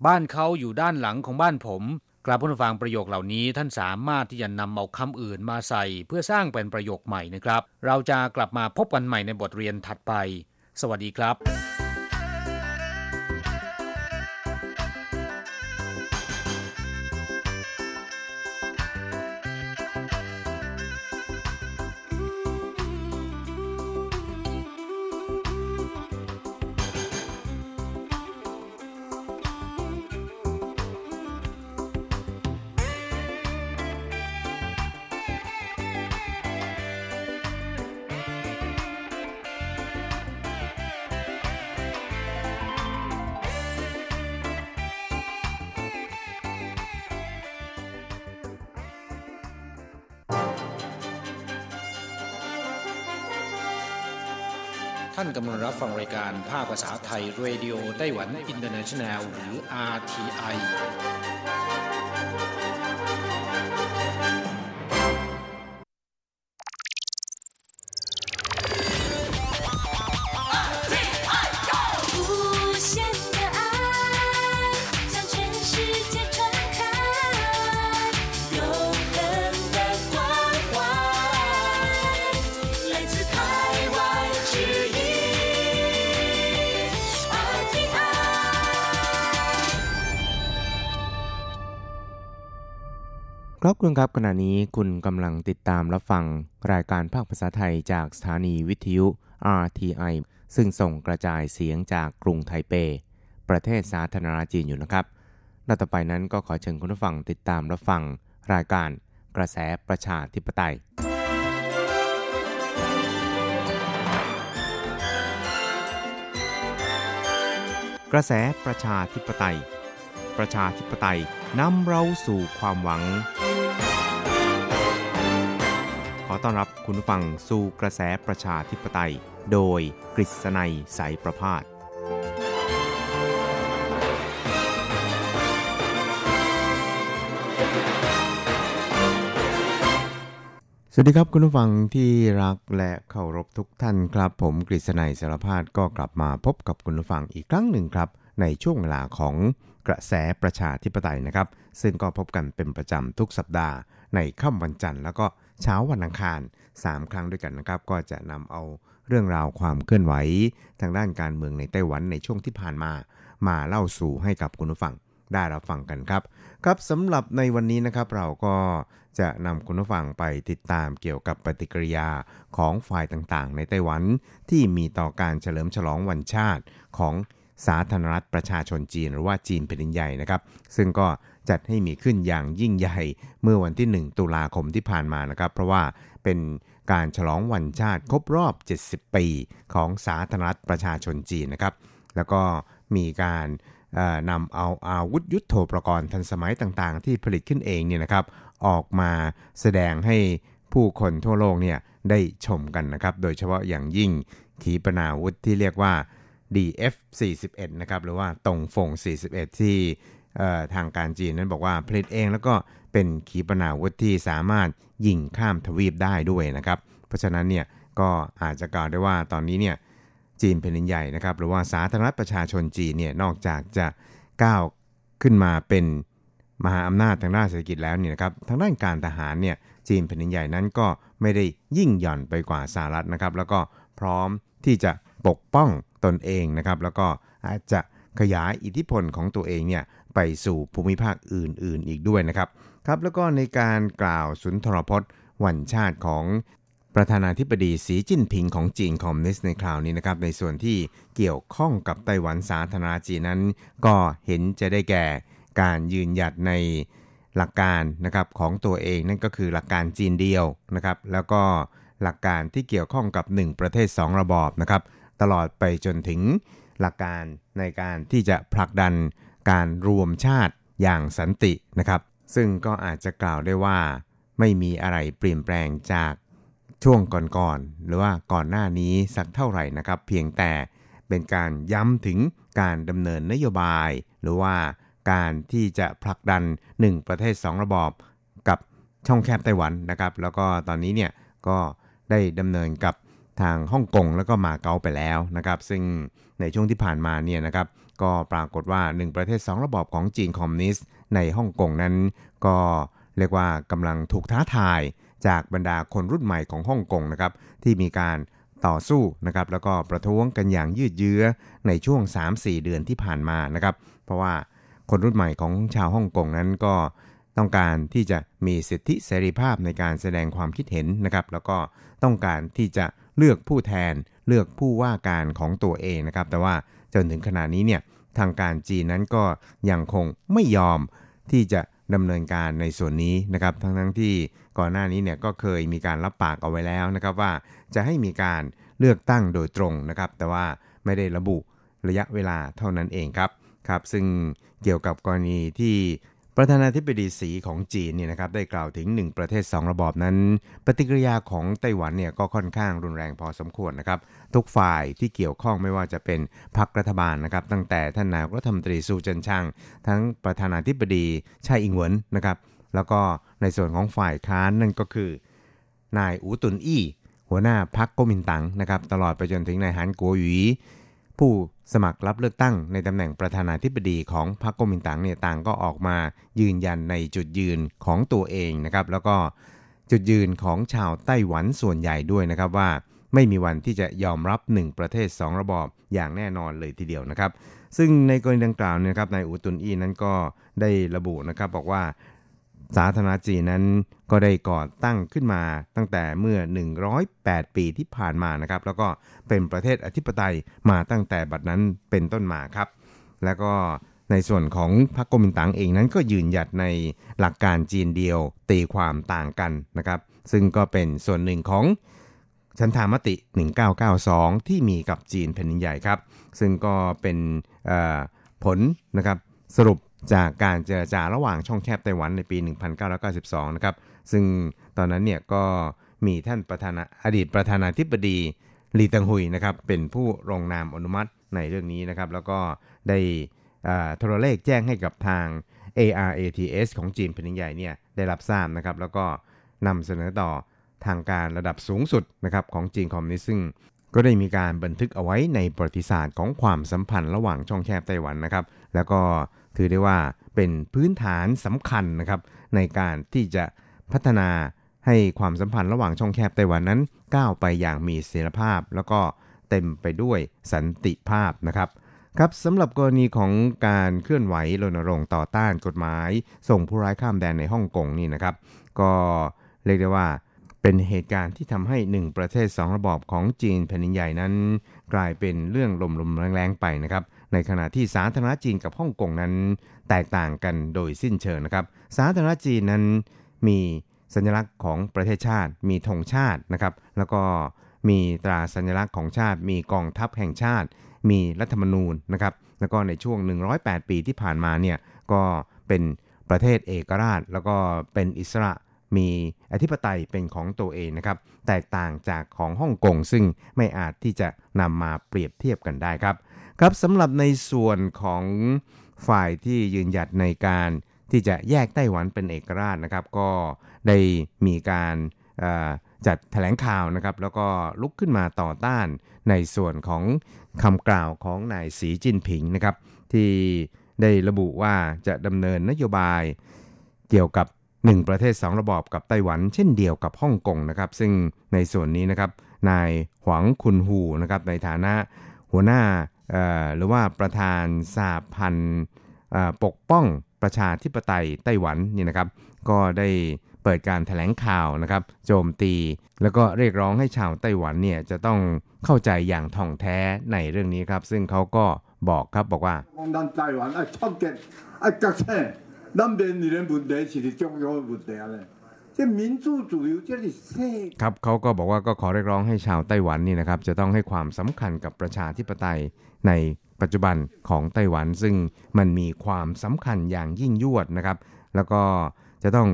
บ้านเขาอยู่ด้านหลังของบ้านผม กลับผู้ฟังประโยคเหล่านี้ท่านสามารถที่จะนำเอาคำอื่นมาใส่เพื่อสร้างเป็นประโยคใหม่นะครับ เราจะกลับมาพบกันใหม่ในบทเรียนถัดไป สวัสดีครับ ยเรดิโอไต้หวันอินเตอร์เนชันแนลหรือ RTI ครับคุณครับขณะนี้คุณกำลังติดตามรับฟังรายการภาคภาษาไทยจากสถานีวิทยุ RTI ซึ่งส่งกระจายเสียงจากกรุงไทเป ประเทศสาธารณรัฐจีนอยู่นะครับและต่อไปนั้นก็ขอเชิญคุณผู้ฟังติดตามรับฟังรายการกระแสประชาธิปไตย กระแสประชาธิปไตย ประชาธิปไตยนำเราสู่ความหวัง ขอต้อนรับคุณฟังสู่กระแสประชาธิปไตย โดยกฤษณัยสายประพาสสวัสดีครับคุณผู้ฟังที่รักและเคารพทุกท่านครับ ผมกฤษณัยสารพาดก็กลับมาพบกับคุณผู้ฟังอีกครั้งหนึ่งครับ ในช่วงเวลาของ กระแสประชาธิปไตยนะครับ ซึ่งก็พบกันเป็นประจำทุกสัปดาห์ ในค่ำวันจันทร์แล้วก็เช้าวันอังคาร 3 ครั้งด้วยกันนะครับ ก็จะนำเอาเรื่องราวความเคลื่อนไหว ทางด้านการเมืองในไต้หวันในช่วงที่ผ่านมา มาเล่าสู่ให้กับคุณผู้ฟังได้รับฟังกันครับ ครับสำหรับในวันนี้นะครับเราก็จะนำคุณผู้ฟังไปติดตามเกี่ยวกับปฏิกิริยาของฝ่ายต่างๆ ในไต้หวัน ที่มีต่อการเฉลิมฉลองวันชาติของ สาธารณรัฐประชาชนจีน หรือว่าจีนแผ่นดินใหญ่นะครับ ซึ่งก็จัดให้มีขึ้นอย่างยิ่งใหญ่เมื่อวันที่ 1 ตุลาคมที่ผ่านมานะครับ เพราะว่าเป็นการฉลองวันชาติครบรอบ 70 ปีของสาธารณรัฐประชาชนจีนนะครับ แล้วก็มีการนำเอาอาวุธยุโทโธปกรณ์ทันสมัยต่างๆ ที่ผลิตขึ้นเองเนี่ยนะครับ ออกมาแสดงให้ผู้คนทั่วโลกเนี่ยได้ชมกันนะครับ โดยเฉพาะอย่างยิ่งขีปนาวุธที่เรียกว่า DF-41 นะครับหรือว่าตงฟง 41 ที่ทางการจีนนั้นบอกว่าผลิตเองแล้วก็เป็นขีปนาวุธที่สามารถยิงข้ามทวีปได้ด้วยนะครับ เพราะฉะนั้นเนี่ยก็อาจจะกล่าวได้ว่าตอนนี้เนี่ยจีนแผ่นดินใหญ่นะครับ หรือว่าสาธารณรัฐประชาชนจีนเนี่ยนอกจากจะก้าวขึ้นมาเป็นมหาอำนาจทางด้านเศรษฐกิจแล้วเนี่ยนะครับทางด้านการทหารเนี่ยจีนแผ่นดินใหญ่นั้นก็ไม่ได้ยิ่งหย่อนไปกว่าสหรัฐนะครับ แล้วก็พร้อมที่จะปกป้อง ตนเองนะครับแล้วก็อาจจะขยายอิทธิพลของตัวเองเนี่ยไปสู่ภูมิภาคอื่นๆ อีกด้วยนะครับครับแล้วก็ในการกล่าวสุนทรพจน์ วันชาติของประธานาธิบดีสีจิ้นผิงของจีนคอมมิวนิสต์ในคราวนี้นะครับในส่วนที่เกี่ยวข้องกับไต้หวันสาธารณจีนนั้น ก็เห็นจะได้แก่การยืนหยัดในหลักการนะครับของตัวเองนั่นก็คือหลักการจีนเดียวนะครับแล้วก็หลักการที่เกี่ยวข้องกับ 1 ประเทศ 2 ระบอบนะครับ ตลอดไปจนถึงหลักการในการที่จะผลักดันการรวมชาติอย่างสันตินะครับ ซึ่งก็อาจจะกล่าวได้ว่า ไม่มีอะไรเปลี่ยนแปลงจากช่วงก่อนๆหรือว่าก่อนหน้านี้สักเท่าไหร่นะครับ เพียงแต่เป็นการย้ำถึงการดำเนินนโยบาย หรือว่าการที่จะผลักดัน 1 ประเทศ 2 ระบอบกับช่องแคบไต้หวันนะครับ แล้วก็ตอนนี้เนี่ยก็ได้ดำเนินกับ ทางฮ่องกงแล้วก็มาเก๊าไปแล้วนะครับซึ่งในช่วงที่ผ่านมาเนี่ยนะครับก็ปรากฏว่า 1 ประเทศ 2 ระบอบของจีนคอมมิวนิสต์ในฮ่องกงนั้น ก็เรียกว่ากำลังถูกท้าทายจากบรรดาคนรุ่นใหม่ของฮ่องกงนะครับที่มีการต่อสู้นะครับแล้วก็ประท้วงกันอย่างยืดเยื้อในช่วง 3-4 เดือนที่ผ่านมานะครับเพราะว่าคนรุ่นใหม่ของชาวฮ่องกงนั้นก็ต้องการที่จะมีสิทธิเสรีภาพในการแสดงความคิดเห็นนะครับแล้วก็ต้องการที่จะ เลือกผู้แทนเลือกผู้ว่าการของตัวเองนะครับ แต่ว่าจนถึงขณะนี้เนี่ยทางการจีนนั้นก็ยังคงไม่ยอมที่จะดำเนินการในส่วนนี้นะครับ ทั้งทั้งที่ก่อนหน้านี้เนี่ยก็เคยมีการรับปากเอาไว้แล้วนะครับว่าจะให้มีการเลือกตั้งโดยตรงนะครับ แต่ว่าไม่ได้ระบุระยะเวลาเท่านั้นเองครับครับ ซึ่งเกี่ยวกับกรณีที่ ประธานาธิบดีสีของจีนเนี่ยนะครับได้กล่าวถึง 1 ประเทศ 2 ระบอบนั้น ปฏิกิริยาของไต้หวันเนี่ยก็ค่อนข้างรุนแรงพอสมควรนะครับ ทุกฝ่ายที่เกี่ยวข้องไม่ว่าจะเป็นพรรครัฐบาลนะครับ ตั้งแต่ท่านนายกรัฐมนตรีซูเจินชางทั้งประธานาธิบดีชายอิงเหวินนะครับ แล้วก็ในส่วนของฝ่ายค้านนั่นก็คือ นายอูตุนอี้หัวหน้าพรรคก๊กมินตั๋งนะครับตลอดไปจนถึงนายฮันกัวหยี ผู้สมัครรับเลือกตั้งในตำแหน่งประธานาธิบดีของพรรคก๊กมินตั๋งเนี่ยต่างก็ออกมายืนยันในจุดยืนของตัวเองนะครับ แล้วก็จุดยืนของชาวไต้หวันส่วนใหญ่ด้วยนะครับว่า ไม่มีวันที่จะยอมรับ 1 ประเทศ 2 ระบอบอย่างแน่นอนเลยทีเดียวนะครับ ซึ่งในกรณีดังกล่าวเนี่ยครับนายอูตุนอีนั้นก็ได้ระบุนะครับบอกว่า สาธารณจีนนั้นก็ได้ก่อตั้งขึ้นมาตั้งแต่เมื่อ 108 ปีที่ผ่านมานะครับ แล้วก็เป็นประเทศอธิปไตยมาตั้งแต่บัดนั้นเป็นต้นมาครับ แล้วก็ในส่วนของพรรคก๊กมินตั๋งเองนั้นก็ยืนหยัดในหลักการจีนเดียวตีความต่างกันนะครับ ซึ่งก็เป็นส่วนหนึ่งของชันธามติ 1992 ที่มีกับจีนแผ่นดินใหญ่ครับ ซึ่งก็เป็นผลนะครับสรุป จากการเจรจาระหว่างช่องแคบไต้หวันในปี 1992 นะครับ ซึ่งตอนนั้นเนี่ยก็มีท่านประธานาอดีตประธานาธิบดีลีตังหุยนะครับเป็นผู้ลงนามอนุมัติในเรื่องนี้นะครับ แล้วก็ได้โทรเลขแจ้งให้กับทาง ARATS ของจีนแผ่นใหญ่เนี่ยได้รับทราบนะครับ แล้วก็นำเสนอต่อทางการระดับสูงสุดนะครับของจีนคอมมิวนิสต์ซึ่งก็ได้มีการบันทึกเอาไว้ในประวัติศาสตร์ของความสัมพันธ์ระหว่างช่องแคบไต้หวันนะครับ แล้วก็ ถือได้ว่าเป็นพื้นฐานสำคัญนะครับในการที่จะพัฒนาให้ความสัมพันธ์ระหว่างช่องแคบไต้หวันนั้นก้าวไปอย่างมีเสรีภาพ แล้วก็เต็มไปด้วยสันติภาพนะครับครับสำหรับกรณีของการเคลื่อนไหวรณรงค์ต่อต้านกฎหมาย ส่งผู้ร้ายข้ามแดนในฮ่องกงนี่นะครับ ก็เรียกได้ว่าเป็นเหตุการณ์ที่ทำให้หนึ่งประเทศสองระบอบของจีนแผ่นดินใหญ่นั้น กลายเป็นเรื่องลมๆแรงๆไปนะครับ ในขณะที่สาธารณจีนกับฮ่องกงนั้น แตกต่างกันโดยสิ้นเชิงนะครับ สาธารณจีนนั้นมีสัญลักษณ์ของประเทศชาติ มีธงชาตินะครับ แล้วก็มีตราสัญลักษณ์ของชาติ มีกองทัพแห่งชาติ มีรัฐธรรมนูญนะครับ แล้วก็ในช่วง 108 ปีที่ผ่านมาเนี่ยก็เป็นประเทศเอกราช แล้วก็เป็นอิสระมีอธิปไตยเป็นของตัวเองนะครับ แตกต่างจากของฮ่องกงซึ่งไม่อาจที่จะนำมาเปรียบเทียบกันได้ครับ ครับสำหรับในส่วนของฝ่ายที่ยืนหยัดในการที่จะแยกไต้หวันเป็นเอกราชนะครับ ก็ได้มีการจัดแถลงข่าวนะครับ แล้วก็ลุกขึ้นมาต่อต้านในส่วนของคำกล่าวของนายสีจิ้นผิงนะครับ ที่ได้ระบุว่าจะดำเนินนโยบายเกี่ยวกับ 1 ประเทศ 2 ระบอบกับไต้หวัน เช่นเดียวกับฮ่องกงนะครับ ซึ่งในส่วนนี้นะครับนายหวังคุนหูนะครับในฐานะหัวหน้า หรือว่าประธานสาพันธ์ปกป้องประชาธิปไตยไต้หวันนี่นะครับ ก็ได้เปิดการถแถลงข่าวนะครับ โจมตี แล้วก็เรียกร้องให้ชาวไต้หวันเนี่ยจะต้องเข้าใจอย่างท่องแท้ในเรื่องนี้ครับ ซึ่งเขาก็บอกครับบอกว่าครับเขาก็บอกว่าก็ขอเรียกร้องให้ชาวไต้หวันนี่นะครับจะต้องให้ความสำคัญกับประชาธิปไตย ในปัจจุบันของไต้หวันซึ่งมันมีความสำคัญอย่างยิ่งยวดนะครับ แล้วก็จะต้อง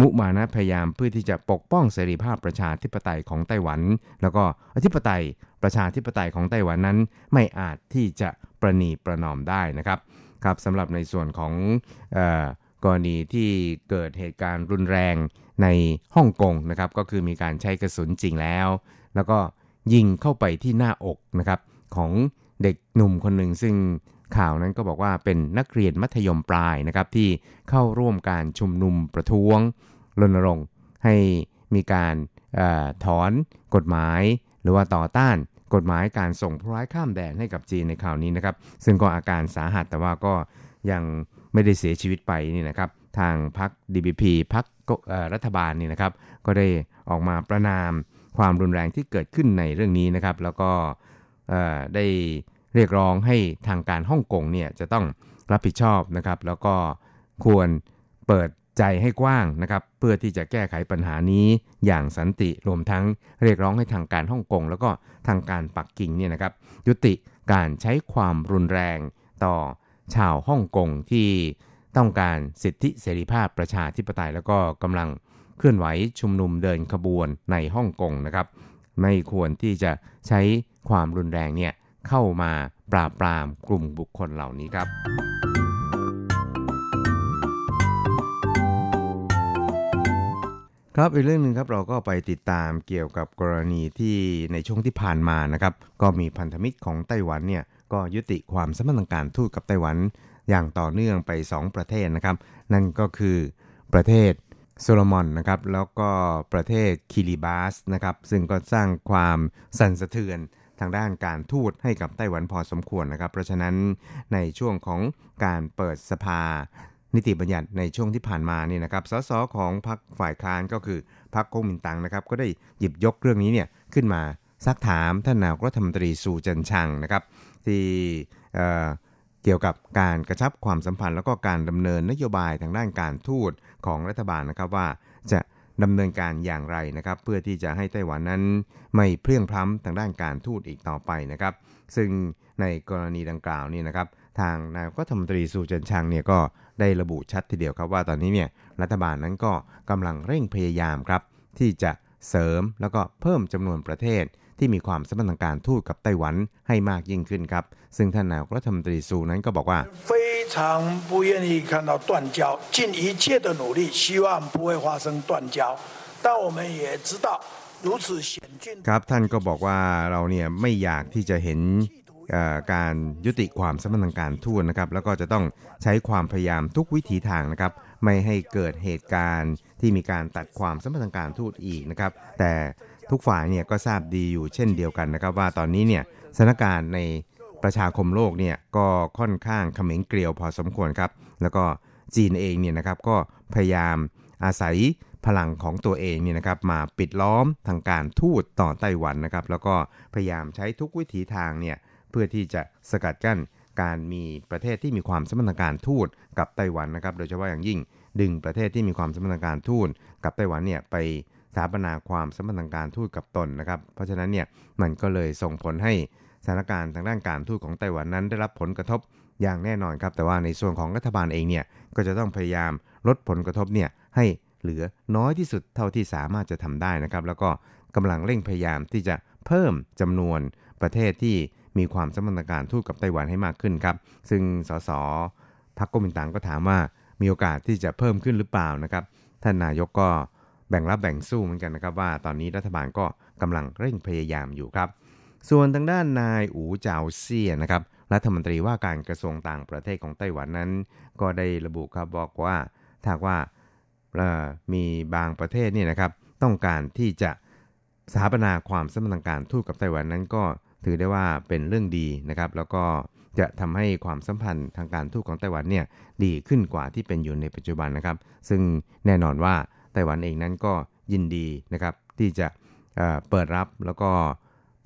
มุมานะพยายามเพื่อที่จะปกป้องเสรีภาพประชาธิปไตยของไต้หวัน แล้วก็อธิปไตยประชาธิปไตยของไต้หวันนั้น ไม่อาจที่จะประนีประนอมได้นะครับครับสำหรับในส่วนของกรณีที่เกิดเหตุการณ์รุนแรงในฮ่องกงนะครับ ก็คือมีการใช้กระสุนจริงแล้ว แล้วก็ยิงเข้าไปที่หน้าอกนะครับของ เด็กหนุ่มคนหนึ่งซึ่งข่าวนั้นก็บอกว่าเป็นนักเรียนมัธยมปลายนะครับที่เข้าร่วมการชุมนุมประท้วงรณรงค์ให้มีการอถอนกฎหมาย หรือว่าต่อต้านกฎหมายการส่งผู้ร้ายข้ามแดนให้กับจีนในข่าวนี้นะครับ ซึ่งก็อาการสาหัสแต่ว่าก็ยังไม่ได้เสียชีวิตไปนี่นะครับ ทางพรรค DBP พรรครัฐบาลนี่นะครับ ก็ได้ออกมาประนามความรุนแรงที่เกิดขึ้นในเรื่องนี้นะครับ แล้วก็ได้ เรียกร้องให้ทางการฮ่องกงเนี่ยจะต้องรับผิดชอบนะครับ แล้วก็ควรเปิดใจให้กว้างนะครับ เพื่อที่จะแก้ไขปัญหานี้อย่างสันติรวมทั้งเรียกร้องให้ทางการฮ่องกง แล้วก็ทางการปักกิ่งเนี่ยนะครับ ยุติการใช้ความรุนแรงต่อชาวฮ่องกงที่ต้องการสิทธิเสรีภาพประชาธิปไตย แล้วก็กำลังเคลื่อนไหวชุมนุมเดินขบวนในฮ่องกงนะครับ ไม่ควรที่จะใช้ความรุนแรงเนี่ย เข้ามาปราบปรามกลุ่มบุคคลเหล่านี้ครับ ครับอีกเรื่องหนึ่งครับเราก็ไปติดตามเกี่ยวกับกรณีที่ในช่วงที่ผ่านมานะครับ ก็มีพันธมิตรของไต้หวันเนี่ยก็ยุติความสัมพันธ์การทูตกับไต้หวันอย่างต่อเนื่องไป 2 ประเทศนะครับ นั่นก็คือประเทศโซโลมอนนะครับแล้วก็ประเทศคิริบาสนะครับซึ่งก็สร้างความสั่นสะเทือน ทางด้านการทูตให้กับไต้หวันพอสมควรนะครับ เพราะฉะนั้นในช่วงของการเปิดสภานิติบัญญัติในช่วงที่ผ่านมานี่นะครับสสของพรรคฝ่ายค้านก็คือพรรคก๊กมินตั๋งนะครับ ก็ได้หยิบยกเรื่องนี้เนี่ยขึ้นมาซักถามท่านนายกรัฐมนตรีสูจันชังนะครับ ที่เกี่ยวกับการกระชับความสัมพันธ์ แล้วก็การดำเนินนโยบายทางด้านการทูตของรัฐบาลนะครับว่าจะ ดำเนินการอย่างไรนะครับ เพื่อที่จะให้ไต้หวันนั้นไม่เพลี่ยงพล้ำทางด้านการทูตอีกต่อไปนะครับ ซึ่งในกรณีดังกล่าวนี่นะครับ ทางนายกรัฐมนตรีสุจันชังเนี่ยก็ได้ระบุชัดทีเดียวครับว่าตอนนี้เนี่ยรัฐบาลนั้นก็กำลังเร่งพยายามครับที่จะเสริมแล้วก็เพิ่มจำนวนประเทศ ที่มีความสัมพันธ์ทางการทูตกับไต้หวันให้มากยิ่งขึ้นครับ ซึ่งท่านนายกรัฐมนตรีซูนั้นก็บอกว่า非常不愿意看到断交尽一切的努力希望不会发生断交但我们也知道如此险峻ครับท่านก็บอกว่าเราเนี่ยไม่อยากที่จะเห็นการยุติความสัมพันธ์ทางการทูตนะครับ แล้วก็จะต้องใช้ความพยายามทุกวิถีทางนะครับ ไม่ให้เกิดเหตุการณ์ที่มีการตัดความสัมพันธ์ทางการทูตอีกนะครับ แต่ ทุกฝ่ายเนี่ยก็ทราบดีอยู่เช่นเดียวกันนะครับว่าตอนนี้เนี่ยสถานการณ์ในประชาคมโลกเนี่ยก็ค่อนข้างเขม็งเกลียวพอสมควรครับ แล้วก็จีนเองเนี่ยนะครับก็พยายามอาศัยพลังของตัวเองเนี่ยนะครับมาปิดล้อมทางการทูตต่อไต้หวันนะครับ แล้วก็พยายามใช้ทุกวิถีทางเนี่ยเพื่อที่จะสกัดกั้นการมีประเทศที่มีความสัมพันธการทูตกับไต้หวันนะครับ โดยเฉพาะอย่างยิ่งดึงประเทศที่มีความสัมพันธการทูตกับไต้หวันเนี่ยไป สถาปนาความสัมพันธ์ทางการทูตกับตนนะครับ เพราะฉะนั้นเนี่ยมันก็เลยส่งผลให้สถานการณ์ทางด้านการทูตของไต้หวันนั้น ได้รับผลกระทบอย่างแน่นอนครับ แต่ว่าในส่วนของรัฐบาลเองเนี่ยก็จะต้องพยายามลดผลกระทบเนี่ยให้เหลือน้อยที่สุดเท่าที่สามารถจะทำได้นะครับ แล้วก็กำลังเร่งพยายามที่จะเพิ่มจำนวนประเทศที่มีความสัมพันธ์การทูตกับไต้หวันให้มากขึ้นครับ ซึ่งสสพรรคก๊กมินตั๋งก็ถามว่ามีโอกาสที่จะเพิ่มขึ้นหรือเปล่านะครับ ท่านนายกก็ แบ่งรับแบ่งสู้เหมือนกันนะครับว่าตอนนี้รัฐบาลก็กำลังเร่งพยายามอยู่ครับ ส่วนทางด้านนายอูเจาเซียนะครับรัฐมนตรีว่าการกระทรวงต่างประเทศของไต้หวันนั้น ก็ได้ระบุครับบอกว่าถ้าว่ามีบางประเทศนี่นะครับต้องการที่จะสถาปนาความสัมพันธ์การทูตกับไต้หวันนั้นก็ถือได้ว่าเป็นเรื่องดีนะครับ แล้วก็จะทำให้ความสัมพันธ์ทางการทูตของไต้หวันเนี่ยดีขึ้นกว่าที่เป็นอยู่ในปัจจุบันนะครับ ซึ่งแน่นอนว่า ไต้หวันเองนั้นก็ยินดีนะครับที่จะเปิดรับแล้วก็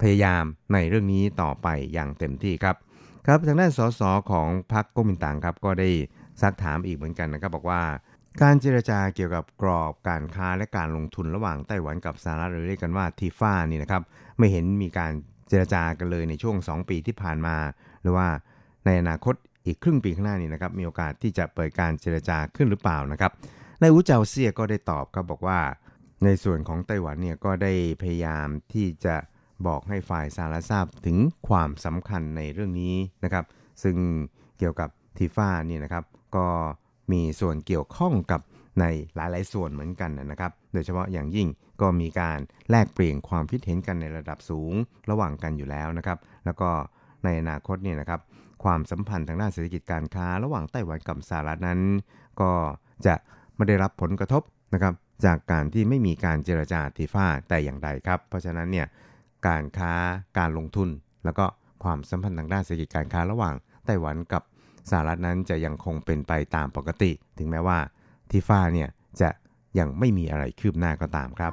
พยายามในเรื่องนี้ต่อไปอย่างเต็มที่ครับครับทางด้านสสของพรรคก๊กมินตั๋งครับก็ได้ซักถามอีกเหมือนกันนะครับบอกว่า การเจรจาเกี่ยวกับกรอบการค้าและการลงทุนระหว่างไต้หวันกับสหรัฐหรือเรียกกันว่าทีฟ้านี่นะครับไม่เห็นมีการเจรจากันเลยในช่วง 2 ปีที่ผ่านมา หรือว่าในอนาคตอีกครึ่งปีข้างหน้านี้นะครับมีโอกาสที่จะเปิดการเจรจาขึ้นหรือเปล่านะครับ นายอูเจาเซียก็ได้ตอบครับบอกว่า ในส่วนของไต้หวันเนี่ยก็ได้พยายามที่จะบอกให้ฝ่ายสหรัฐทราบถึงความสำคัญในเรื่องนี้นะครับ ซึ่งเกี่ยวกับทีฟ้านี่นะครับ ก็มีส่วนเกี่ยวข้องกับในหลาย ๆ ส่วนเหมือนกันนะครับ โดยเฉพาะอย่างยิ่งก็มีการแลกเปลี่ยนความคิดเห็นกันในระดับสูงระหว่างกันอยู่แล้วนะครับ แล้วก็ในอนาคตเนี่ยนะครับ ความสัมพันธ์ทางด้านเศรษฐกิจการค้า ระหว่างไต้หวันกับสหรัฐนั้น ก็จะ ไม่ได้รับผลกระทบนะครับจากการที่ไม่มีการเจรจาทีฟ้าแต่อย่างใดครับ เพราะฉะนั้นเนี่ยการค้าการลงทุน แล้วก็ความสัมพันธ์ทางด้านเศรษฐกิจการค้าระหว่างไต้หวันกับสหรัฐนั้นจะยังคงเป็นไปตามปกติ ถึงแม้ว่าทีฟ้าเนี่ยจะยังไม่มีอะไรคืบหน้าก็ตามครับ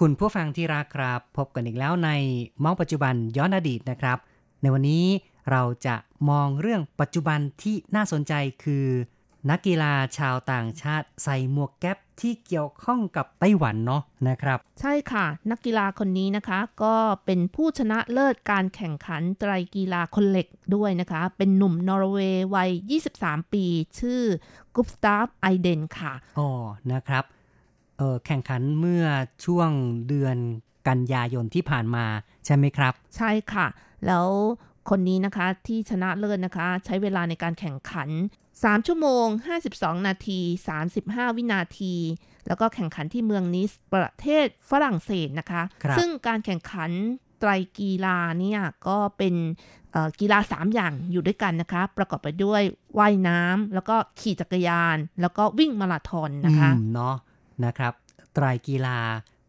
คุณผู้ฟังที่รักครับ พบกันอีกแล้วในมองปัจจุบันย้อนอดีตนะครับ ในวันนี้เราจะมองเรื่องปัจจุบันที่น่าสนใจคือ นักกีฬาชาวต่างชาติใส่หมวกแก๊ปที่เกี่ยวข้องกับไต้หวันเนาะนะครับ ใช่ค่ะ นักกีฬาคนนี้นะคะ ก็เป็นผู้ชนะเลิศการแข่งขันไตรกีฬาคนเหล็กด้วยนะคะ เป็นหนุ่มนอร์เวย์วัย 23 ปี ชื่อกุปสตาฟไอเดนค่ะอ๋อนะครับเออ แข่งขันเมื่อช่วงเดือนกันยายนที่ผ่านมาใช่ไหมครับ ใช่ค่ะ แล้วคนนี้นะคะที่ชนะเลิศนะคะ ใช้เวลาในการแข่งขัน 3 ชั่วโมง 52 นาที 35 วินาที แล้วก็แข่งขันที่เมืองนิสประเทศฝรั่งเศสนะคะครับซึ่งการแข่งขันไตรกีฬาเนี่ยก็เป็นเอ่อกีฬา 3 อย่างอยู่ด้วยกันนะคะ ประกอบไปด้วยว่ายน้ำแล้วก็ขี่จักรยาน แล้วก็วิ่งมาราธอนนะคะอืมเนาะ นะครับไตรกีฬา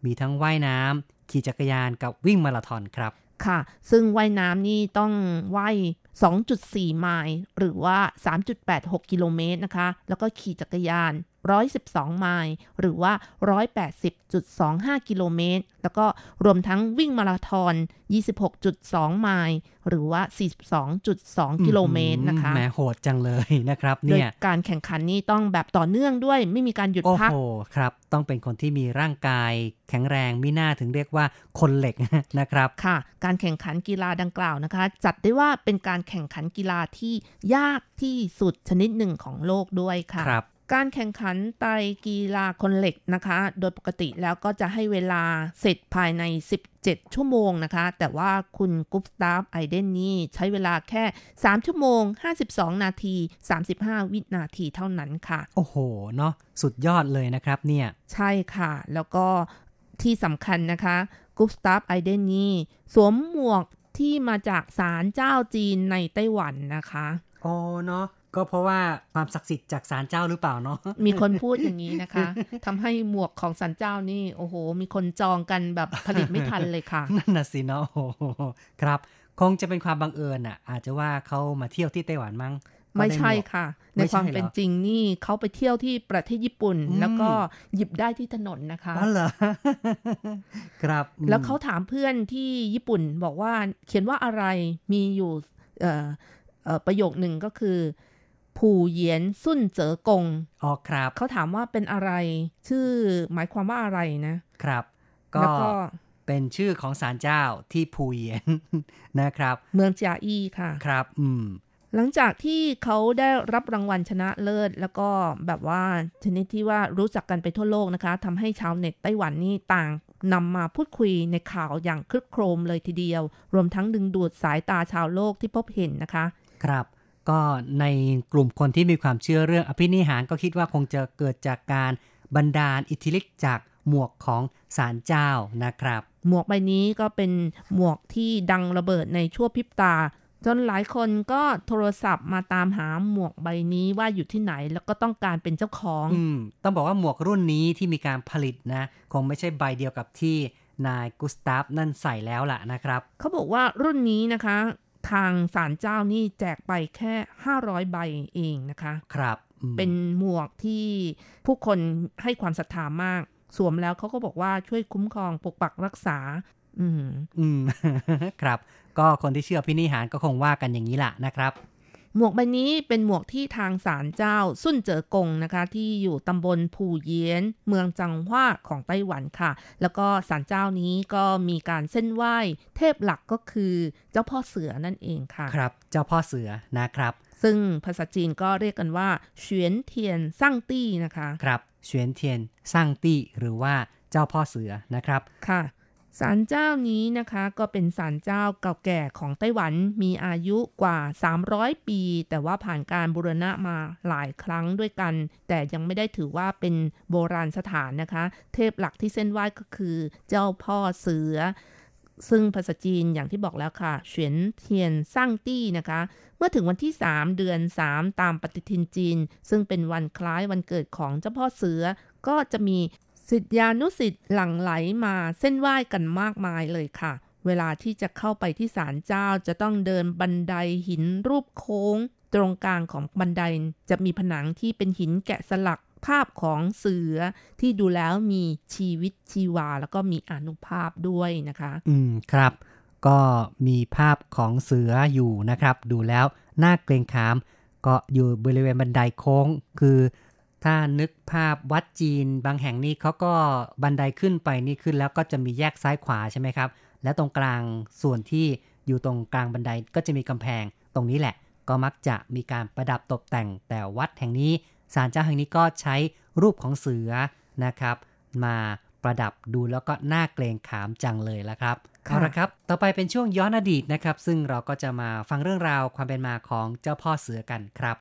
มีทั้งว่ายน้ำขี่จักรยานกับวิ่งมาราธอนครับ ค่ะ ซึ่งว่ายน้ำนี่ต้องว่าย2.4 ไมล์หรือว่า 3.86 กิโลเมตรนะคะ แล้วก็ขี่จักรยาน 112 ไมล์ หรือว่า 180.25 กิโลเมตร แล้วก็รวมทั้งวิ่งมาราธอน 26.2 ไมล์ หรือว่า 42.2 กิโลเมตรนะคะ แหมโหดจังเลยนะครับโดยเนี่ย การแข่งขันนี่ต้องแบบต่อเนื่องด้วยไม่มีการหยุดโอ้พักโห ครับ ต้องเป็นคนที่มีร่างกายแข็งแรงมิน่าถึงเรียกว่าคนเหล็กนะครับค่ะ การแข่งขันกีฬาดังกล่าวนะคะ จัดได้ว่าเป็นการแข่งขันกีฬาที่ยากที่สุดชนิดหนึ่งของโลกด้วยค่ะครับ การแข่งขันไตรกีฬาคนเหล็กนะคะ โดยปกติแล้วก็จะให้เวลาเสร็จภายใน 17 ชั่วโมงนะคะ แต่ว่าคุณกุ๊ปสตาฟไอเดนนี่ใช้เวลาแค่ 3 ชั่วโมง 52 นาที 35 วินาทีเท่านั้นค่ะ โอ้โห เนาะสุดยอดเลยนะครับเนี่ย ใช่ค่ะ แล้วก็ที่สำคัญนะคะกุ๊ปสตาฟไอเดนนี่สวมหมวกที่มาจากศาลเจ้าจีนในไต้หวันนะคะ อ๋อเนาะ ก็เพราะว่าความศักดิ์สิทธิ์จากศาลเจ้าหรือเปล่าเนาะมีคนพูดอย่างนี้นะคะทำให้หมวกของสันเจ้านี่โอ้โห มีคนจองกันแบบผลิตไม่ทันเลยค่ะนั่นน่ะสิเนาะโอ้โหครับ คงจะเป็นความบังเอิญอะ อาจจะว่าเขามาเที่ยวที่ไต้หวันมั้งไม่ใช่ก็ด้หวกค่ะ ในไม่ใช่ความเหรอเป็นจริงนี่เขาไปเที่ยวที่ประเทศญี่ปุ่นอืมแล้วก็หยิบได้ที่ถนนนะคะอ๋อเหรอครับอืมแล้วเขาถามเพื่อนที่ญี่ปุ่นบอกว่าเขียนว่าอะไรมีอยู่เอ่อเอ่อประโยคหนึ่งก็คือ ผู่เหยียนซุ่นเจ๋อกงอ๋อครับ เขาถามว่าเป็นอะไร ชื่อหมายความว่าอะไรนะ ครับ ก็แล้วก็เป็นชื่อของศาลเจ้าที่ภูเยียนนะครับ เมืองจาอี้ค่ะ ครับ อืม หลังจากที่เขาได้รับรางวัลชนะเลิศ แล้วก็แบบว่าชนิดที่ว่ารู้จักกันไปทั่วโลกนะคะทำให้ชาวเน็ตไต้หวันนี่ต่างนำมาพูดคุยในข่าวอย่างคลึกโครมเลยทีเดียว รวมทั้งดึงดูดสายตาชาวโลกที่พบเห็นนะคะ ครับ ก็ในกลุ่มคนที่มีความเชื่อเรื่องอภินิหารก็คิดว่าคงจะเกิดจากการบันดาลอิทธิฤทธิ์จากหมวกของศาลเจ้านะครับ หมวกใบนี้ก็เป็นหมวกที่ดังระเบิดในชั่วพริบตา จนหลายคนก็โทรศัพท์มาตามหาหมวกใบนี้ว่าอยู่ที่ไหนแล้วก็ต้องการเป็นเจ้าของอืมต้องบอกว่าหมวกรุ่นนี้ที่มีการผลิตนะ คงไม่ใช่ใบเดียวกับที่นายกุสตาฟนั่นใส่แล้วล่ะนะครับ เขาบอกว่ารุ่นนี้นะคะ ทางศาลเจ้านี่แจกไปแค่ 500 ใบเองนะคะ ครับอืมเป็นหมวกที่ผู้คนให้ความศรัทธามาก สวมแล้วเขาก็บอกว่าช่วยคุ้มครองปกปักรักษา อืม อืม ครับ ก็คนที่เชื่อพินิหารก็คงว่ากันอย่างนี้ล่ะนะครับ หมวกใบนี้เป็นหมวกที่ทางศาลเจ้าสุ้นเจ๋อกงนะคะ ที่อยู่ตำบลผู่เยียน เมืองจังหว่าของไต้หวันค่ะ แล้วก็ศาลเจ้านี้ก็มีการเส้นไหว้เทพหลักก็คือเจ้าพ่อเสือนั่นเองค่ะ ครับ เจ้าพ่อเสือนะครับ ซึ่งภาษาจีนก็เรียกกันว่าเฉียนเทียนซั่งตี้นะคะ ครับเฉวียนเทียนสร้างตี้หรือว่าเจ้าพ่อเสือนะครับ ค่ะ ศาลเจ้านี้นะคะก็เป็นศาลเจ้าเก่าแก่ของไต้หวันมีอายุกว่า 300 ปี แต่ว่าผ่านการบูรณะมาหลายครั้งด้วยกัน แต่ยังไม่ได้ถือว่าเป็นโบราณสถานนะคะ เทพหลักที่เส้นไหว้ก็คือเจ้าพ่อเสือ ซึ่งภาษาจีนอย่างที่บอกแล้วค่ะเฉียนเทียนสร้างตี้นะคะ เมื่อถึงวันที่ 3 เดือน 3 ตามปฏิทินจีน ซึ่งเป็นวันคล้ายวันเกิดของเจ้าพ่อเสือก็จะมี สิทธิานุสิทธิ์หลั่งไหลมาเส้นไหว้กันมากมายเลยค่ะ เวลาที่จะเข้าไปที่ศาลเจ้าจะต้องเดินบันไดหินรูปโค้ง ตรงกลางของบันไดจะมีผนังที่เป็นหินแกะสลักภาพของเสือที่ดูแล้วมีชีวิตชีวา แล้วก็มีอนุภาพด้วยนะคะ อืมครับ ก็มีภาพของเสืออยู่นะครับ ดูแล้วน่าเกรงขาม ก็อยู่บริเวณบันไดโค้ง คือ ถ้านึกภาพวัดจีนบางแห่งนี่เขาก็บันไดขึ้นไปนี่ขึ้นแล้วก็จะมีแยกซ้ายขวาใช่ไหมครับ และตรงกลางส่วนที่อยู่ตรงกลางบันไดก็จะมีกำแพง ตรงนี้แหละ ก็มักจะมีการประดับตกแต่ง แต่วัดแห่งนี้ศาลเจ้าแห่งนี้ก็ใช้รูปของเสือนะครับ มาประดับดูแล้วก็น่าเกรงขามจังเลยละครับเอาละครับ ต่อไปเป็นช่วงย้อนอดีตนะครับ ซึ่งเราก็จะมาฟังเรื่องราวความเป็นมาของเจ้าพ่อเสือกันครับ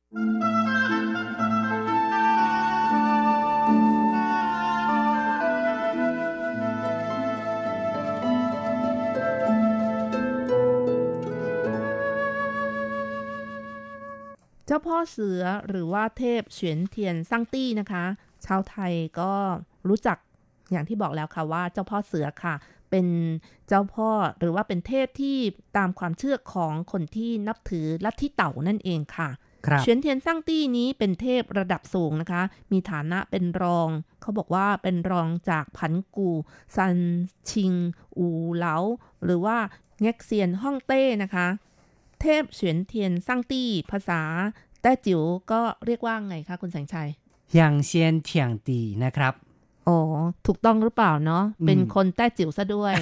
เจ้าพ่อเสือหรือว่าเทพเฉียนเทียนสร้างตี้นะคะ ชาวไทยก็รู้จักอย่างที่บอกแล้วค่ะว่าเจ้าพ่อเสือค่ะ เป็นเจ้าพ่อหรือว่าเป็นเทพที่ตามความเชื่อของคนที่นับถือลัทธิเต่านั่นเองค่ะครับเฉียนเทียนสร้างตี้นี้เป็นเทพระดับสูงนะคะ มีฐานะเป็นรอง เขาบอกว่าเป็นรองจากผันกูซันชิง อูเหลาหรือว่าเง็กเซียนฮ่องเต้นะคะ เทพเฉียนเทียนสร้างตี้ภาษาแต้จิ๋วก็เรียกว่าไงคะคุณแสงชัยเฮียงเซียนเถียงตีนะครับอ๋อถูกต้องหรือเปล่าเนาะอืมเป็นคนแต้จิ๋วซะด้วย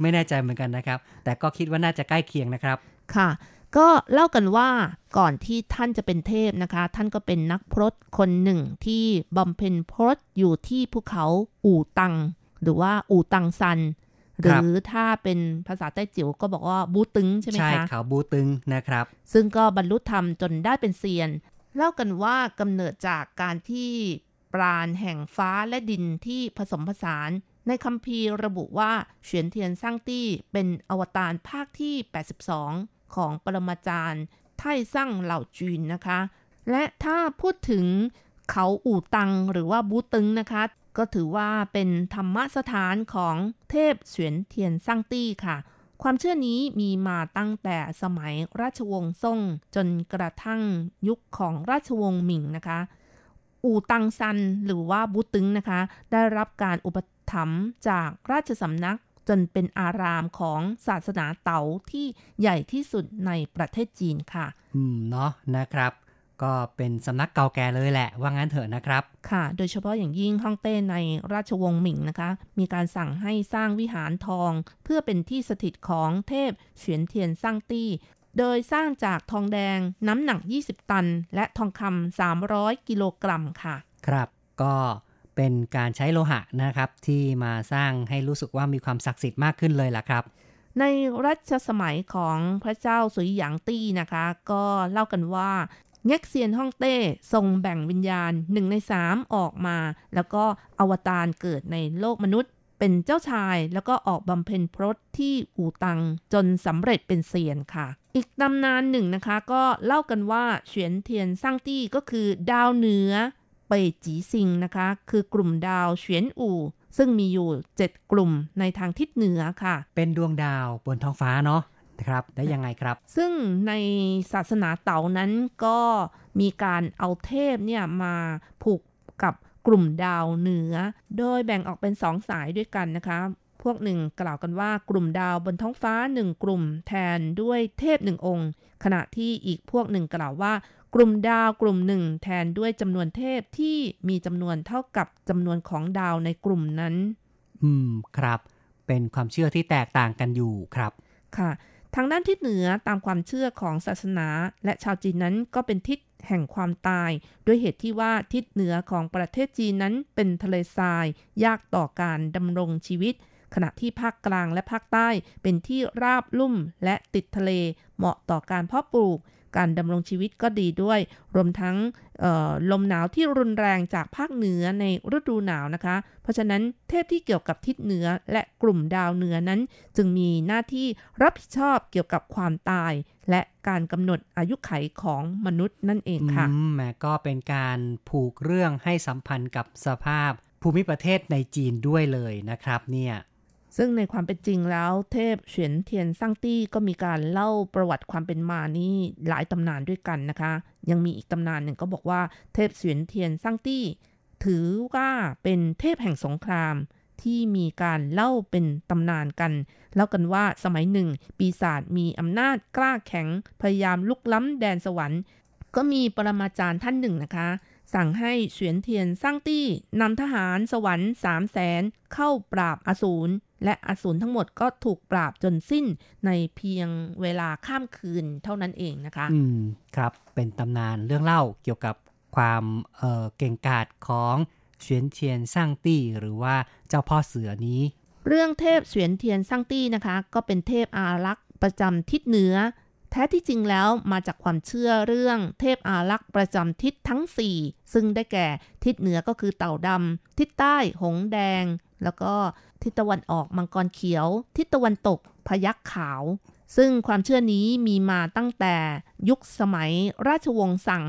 ไม่แน่ใจเหมือนกันนะครับ แต่ก็คิดว่าน่าจะใกล้เคียงนะครับ ค่ะ ก็เล่ากันว่าก่อนที่ท่านจะเป็นเทพนะคะ ท่านก็เป็นนักพรตคนหนึ่งที่บำเพ็ญพรตอยู่ที่ภูเขาอู่ตัง หรือว่าอู่ตังซัน หรือถ้าเป็นภาษาใต้จิ๋วก็บอกว่าบูตึงใช่ไหมใช่คะเขาบูตึงนะครับ ซึ่งก็บรรลุธรรมจนได้เป็นเซียน เล่ากันว่ากำเนิดจากการที่ปราณแห่งฟ้าและดินที่ผสมผสาน ในคัมภีร์ระบุว่าเฉียนเทียนสร้างตี้เป็นอวตารภาคที่ 82 ของปรมาจารย์ไท่สร้างเหล่าจีนนะคะ และถ้าพูดถึงเขาอู่ตังหรือว่าบูตึงนะคะ ก็ถือว่าเป็นธรรมสถานของเทพเฉียนเทียนสร้างตี้ค่ะ ความเชื่อนี้มีมาตั้งแต่สมัยราชวงศ์ซ่ง จนกระทั่งยุคของราชวงศ์หมิงนะคะ อูตังซันหรือว่าบูตึงนะคะ ได้รับการอุปถัมภ์จากราชสำนักจนเป็นอารามของศาสนาเต๋าที่ใหญ่ที่สุดในประเทศจีนค่ะ อืม เนาะนะครับ ก็เป็นสำนักเก่าแก่เลยแหละ ว่างั้นเถอะนะครับ ค่ะ โดยเฉพาะอย่างยิ่งฮ่องเต้ในราชวงศ์หมิงนะคะ มีการสั่งให้สร้างวิหารทอง เพื่อเป็นที่สถิตของเทพเฉียนเทียนสร้างตี้ โดยสร้างจากทองแดงน้ำหนัก 20 ตัน และทองคำ300 กิโลกรัมค่ะ ครับ ก็เป็นการใช้โลหะนะครับ ที่มาสร้างให้รู้สึกว่ามีความศักดิ์สิทธิ์มากขึ้นเลยล่ะครับในรัชสมัยของพระเจ้าสุยหยางตี้นะคะ ก็เล่ากันว่า เง็กเซียนฮ่องเต้ทรงแบ่งวิญญาณหนึ่งในสามออกมา แล้วก็อวตารเกิดในโลกมนุษย์ เป็นเจ้าชายแล้วก็ออกบำเพ็ญพรตที่อูตัง จนสำเร็จเป็นเซียนค่ะ อีกตำนานหนึ่งนะคะ ก็เล่ากันว่าเฉียนเทียนสร้างตี้ก็คือดาวเหนือเปยจีซิงนะคะ คือกลุ่มดาวเฉียนอู่ซึ่งมีอยู่ 7 กลุ่มในทางทิศเหนือค่ะ เป็นดวงดาวบนท้องฟ้าเนาะ นะครับ ได้ยังไงครับ ซึ่งในศาสนาเต๋านั้นก็มีการเอาเทพเนี่ยมาผูกกับกลุ่มดาวเหนือ โดยแบ่งออกเป็นสองสายด้วยกันนะคะ พวกหนึ่งกล่าวกันว่ากลุ่มดาวบนท้องฟ้าหนึ่งกลุ่มแทนด้วยเทพหนึ่งองค์ ขณะที่อีกพวกหนึ่งกล่าวว่ากลุ่มดาวกลุ่มหนึ่งแทนด้วยจำนวนเทพที่มีจำนวนเท่ากับจำนวนของดาวในกลุ่มนั้น อืม ครับ เป็นความเชื่อที่แตกต่างกันอยู่ครับ ค่ะ ทางด้านทิศเหนือตามความเชื่อของศาสนา และชาวจีนนั้นก็เป็นทิศแห่งความตาย ด้วยเหตุที่ว่าทิศเหนือของประเทศจีนนั้นเป็นทะเลทราย ยากต่อการดำรงชีวิต ขณะที่ภาคกลางและภาคใต้เป็นที่ราบลุ่มและติดทะเล เหมาะต่อการเพาะปลูก การดำรงชีวิตก็ดีด้วย รวมทั้งลมหนาวที่รุนแรงจากภาคเหนือในฤดูหนาวนะคะ เพราะฉะนั้นเทพที่เกี่ยวกับทิศเหนือและกลุ่มดาวเหนือนั้น จึงมีหน้าที่รับผิดชอบเกี่ยวกับความตาย และการกำหนดอายุไขของมนุษย์นั่นเองค่ะแม้ก็เป็นการผูกเรื่องให้สัมพันธ์กับสภาพภูมิประเทศในจีนด้วยเลยนะครับเนี่ย ซึ่งในความเป็นจริงแล้วเทพเฉียนเทียนซั่งตี้ก็มีการเล่าประวัติความเป็นมานี่หลายตำนานด้วยกันนะคะ ยังมีอีกตำนานหนึ่งก็บอกว่าเทพเฉียนเทียนซั่งตี้ ถือว่าเป็นเทพแห่งสงครามที่มีการเล่าเป็นตำนานกัน เล่ากันว่าสมัยหนึ่ง ปีศาจมีอำนาจกล้าแข็ง พยายามลุกล้ำแดนสวรรค์ ก็มีปรมาจารย์ท่านหนึ่งนะคะ สั่งให้เฉียนเทียนสร้างตี้นำทหารสวรรค์สามแสนเข้าปราบอสูร และอสูรทั้งหมดก็ถูกปราบจนสิ้นในเพียงเวลาข้ามคืนเท่านั้นเองนะคะอืมครับเป็นตำนานเรื่องเล่าเกี่ยวกับความเเก่งกาจของเฉียนเทียนสร้างตี้หรือว่าเจ้าพ่อเสือนี้ เรื่องเทพเฉียนเทียนสร้างตี้นะคะ ก็เป็นเทพอารักษ์ประจำทิศเหนือ แท้ที่จริงแล้วมาจากความเชื่อเรื่องเทพอารักษ์ประจำทิศทั้ง 4 ซึ่งได้แก่ทิศเหนือก็คือเต่าดำทิศใต้หงแดง แล้วก็ทิศตะวันออกมังกรเขียว ทิศตะวันตกพยักขาว ซึ่งความเชื่อนี้มีมาตั้งแต่ยุคสมัยราชวงศ์สั่ง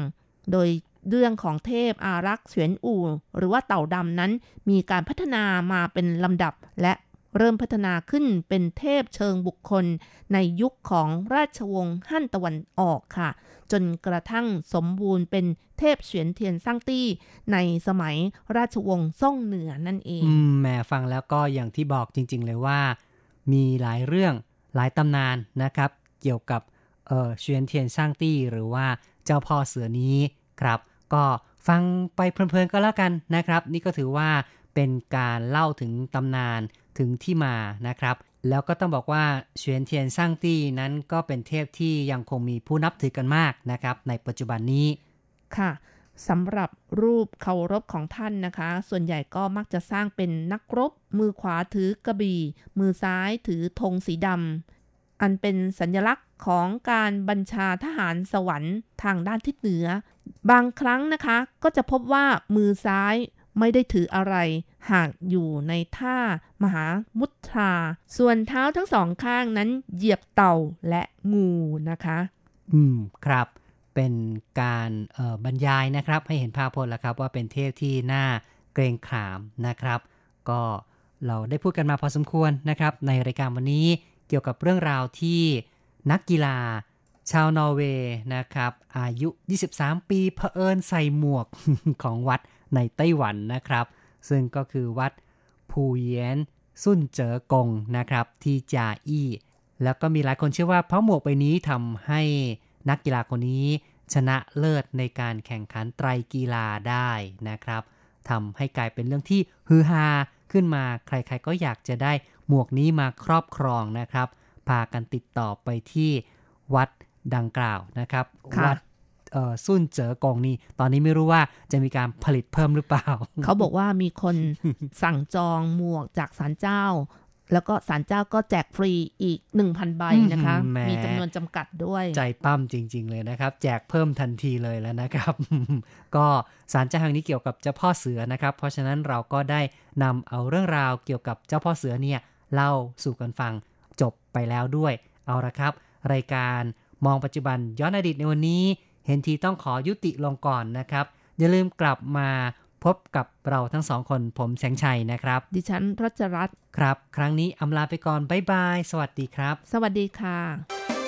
โดยเรื่องของเทพอารักษ์เฉียนอู่ หรือว่าเต่าดำนั้น มีการพัฒนามาเป็นลำดับและเริ่มพัฒนาขึ้นเป็นเทพเชิงบุคคล ในยุคของราชวงศ์ฮั่นตะวันออกค่ะ จนกระทั่งสมบูรณ์เป็นเทพเฉียนเทียนสร้างตี้ในสมัยราชวงศ์ซ่งเหนือนั่นเองอืมแม่ฟังแล้วก็อย่างที่บอกจริง ๆ เลยว่า มีหลายเรื่องหลายตำนานนะครับ เกี่ยวกับเออเฉียนเทียนสร้างตี้หรือว่าเจ้าพ่อเสือนี้ครับ ก็ฟังไปเพลินๆก็แล้วกันนะครับ นี่ก็ถือว่าเป็นการเล่าถึงตำนานถึงที่มานะครับ แล้วก็ต้องบอกว่าเฉียนเทียนสร้างตี้นั้นก็เป็นเทพที่ยังคงมีผู้นับถือกันมากนะครับ ในปัจจุบันนี้ค่ะสำหรับรูปเคารพของท่านนะคะ ส่วนใหญ่ก็มักจะสร้างเป็นนักรบ มือขวาถือกระบี่ มือซ้ายถือธงสีดำอันเป็นสัญลักษณ์ของการบัญชาทหารสวรรค์ทางด้านทิศเหนือ บางครั้งนะคะ ก็จะพบว่ามือซ้ายไม่ได้ถืออะไร หากอยู่ในท่ามหามุตรา ส่วนเท้าทั้งสองข้างนั้นเหยียบเต่าและงูนะคะ อืมครับเป็นการบรรยายนะครับ ให้เห็นภาพพจน์แล้วครับ ว่าเป็นเทพที่น่าเกรงขามนะครับ ก็เราได้พูดกันมาพอสมควรนะครับ ในรายการวันนี้เกี่ยวกับเรื่องราวที่นักกีฬา ชาวนอร์เวย์นะครับ อายุ 23 ปีเผอิญใส่หมวกของวัดในไต้หวันนะครับ ซึ่งก็คือวัดผูเยียนสุนเจอกงนะครับที่จาอี้ แล้วก็มีหลายคนเชื่อว่าเพราะหมวกใบนี้ทำให้นักกีฬาคนนี้ชนะเลิศในการแข่งขันไตรกีฬาได้นะครับทำให้กลายเป็นเรื่องที่ฮือฮาขึ้นมาใครๆก็อยากจะได้หมวกนี้มาครอบครองนะครับ พากันติดต่อไปที่วัดดังกล่าวนะครับ วัด สุ่นเจ๋อกงนี่ตอนนี้ไม่รู้ว่าจะมีการผลิตเพิ่มหรือเปล่า เขาบอกว่ามีคนสั่งจองหมวกจากศาลเจ้า แล้วก็ศาลเจ้าก็แจกฟรีอีก 1,000 ใบนะคะ มีจำนวนจำกัดด้วย ใจปั้มจริง ๆ เลยนะครับ แจกเพิ่มทันทีเลยแล้วนะครับ ก็ศาลเจ้าแห่งนี้เกี่ยวกับเจ้าพ่อเสือนะครับ เพราะฉะนั้นเราก็ได้นำเอาเรื่องราวเกี่ยวกับเจ้าพ่อเสือเนี่ยเล่าสู่กันฟังจบไปแล้วด้วย เอาละครับ รายการมองปัจจุบันย้อนอดีตในวันนี้ เห็นทีต้องขอยุติลงก่อนนะครับ อย่าลืมกลับมาพบกับเราทั้งสองคนผมแสงชัยนะครับ ดิฉันรัชรัตน์ครับ ครั้งนี้อำลาไปก่อนบ๊ายบาย สวัสดีครับ สวัสดีค่ะ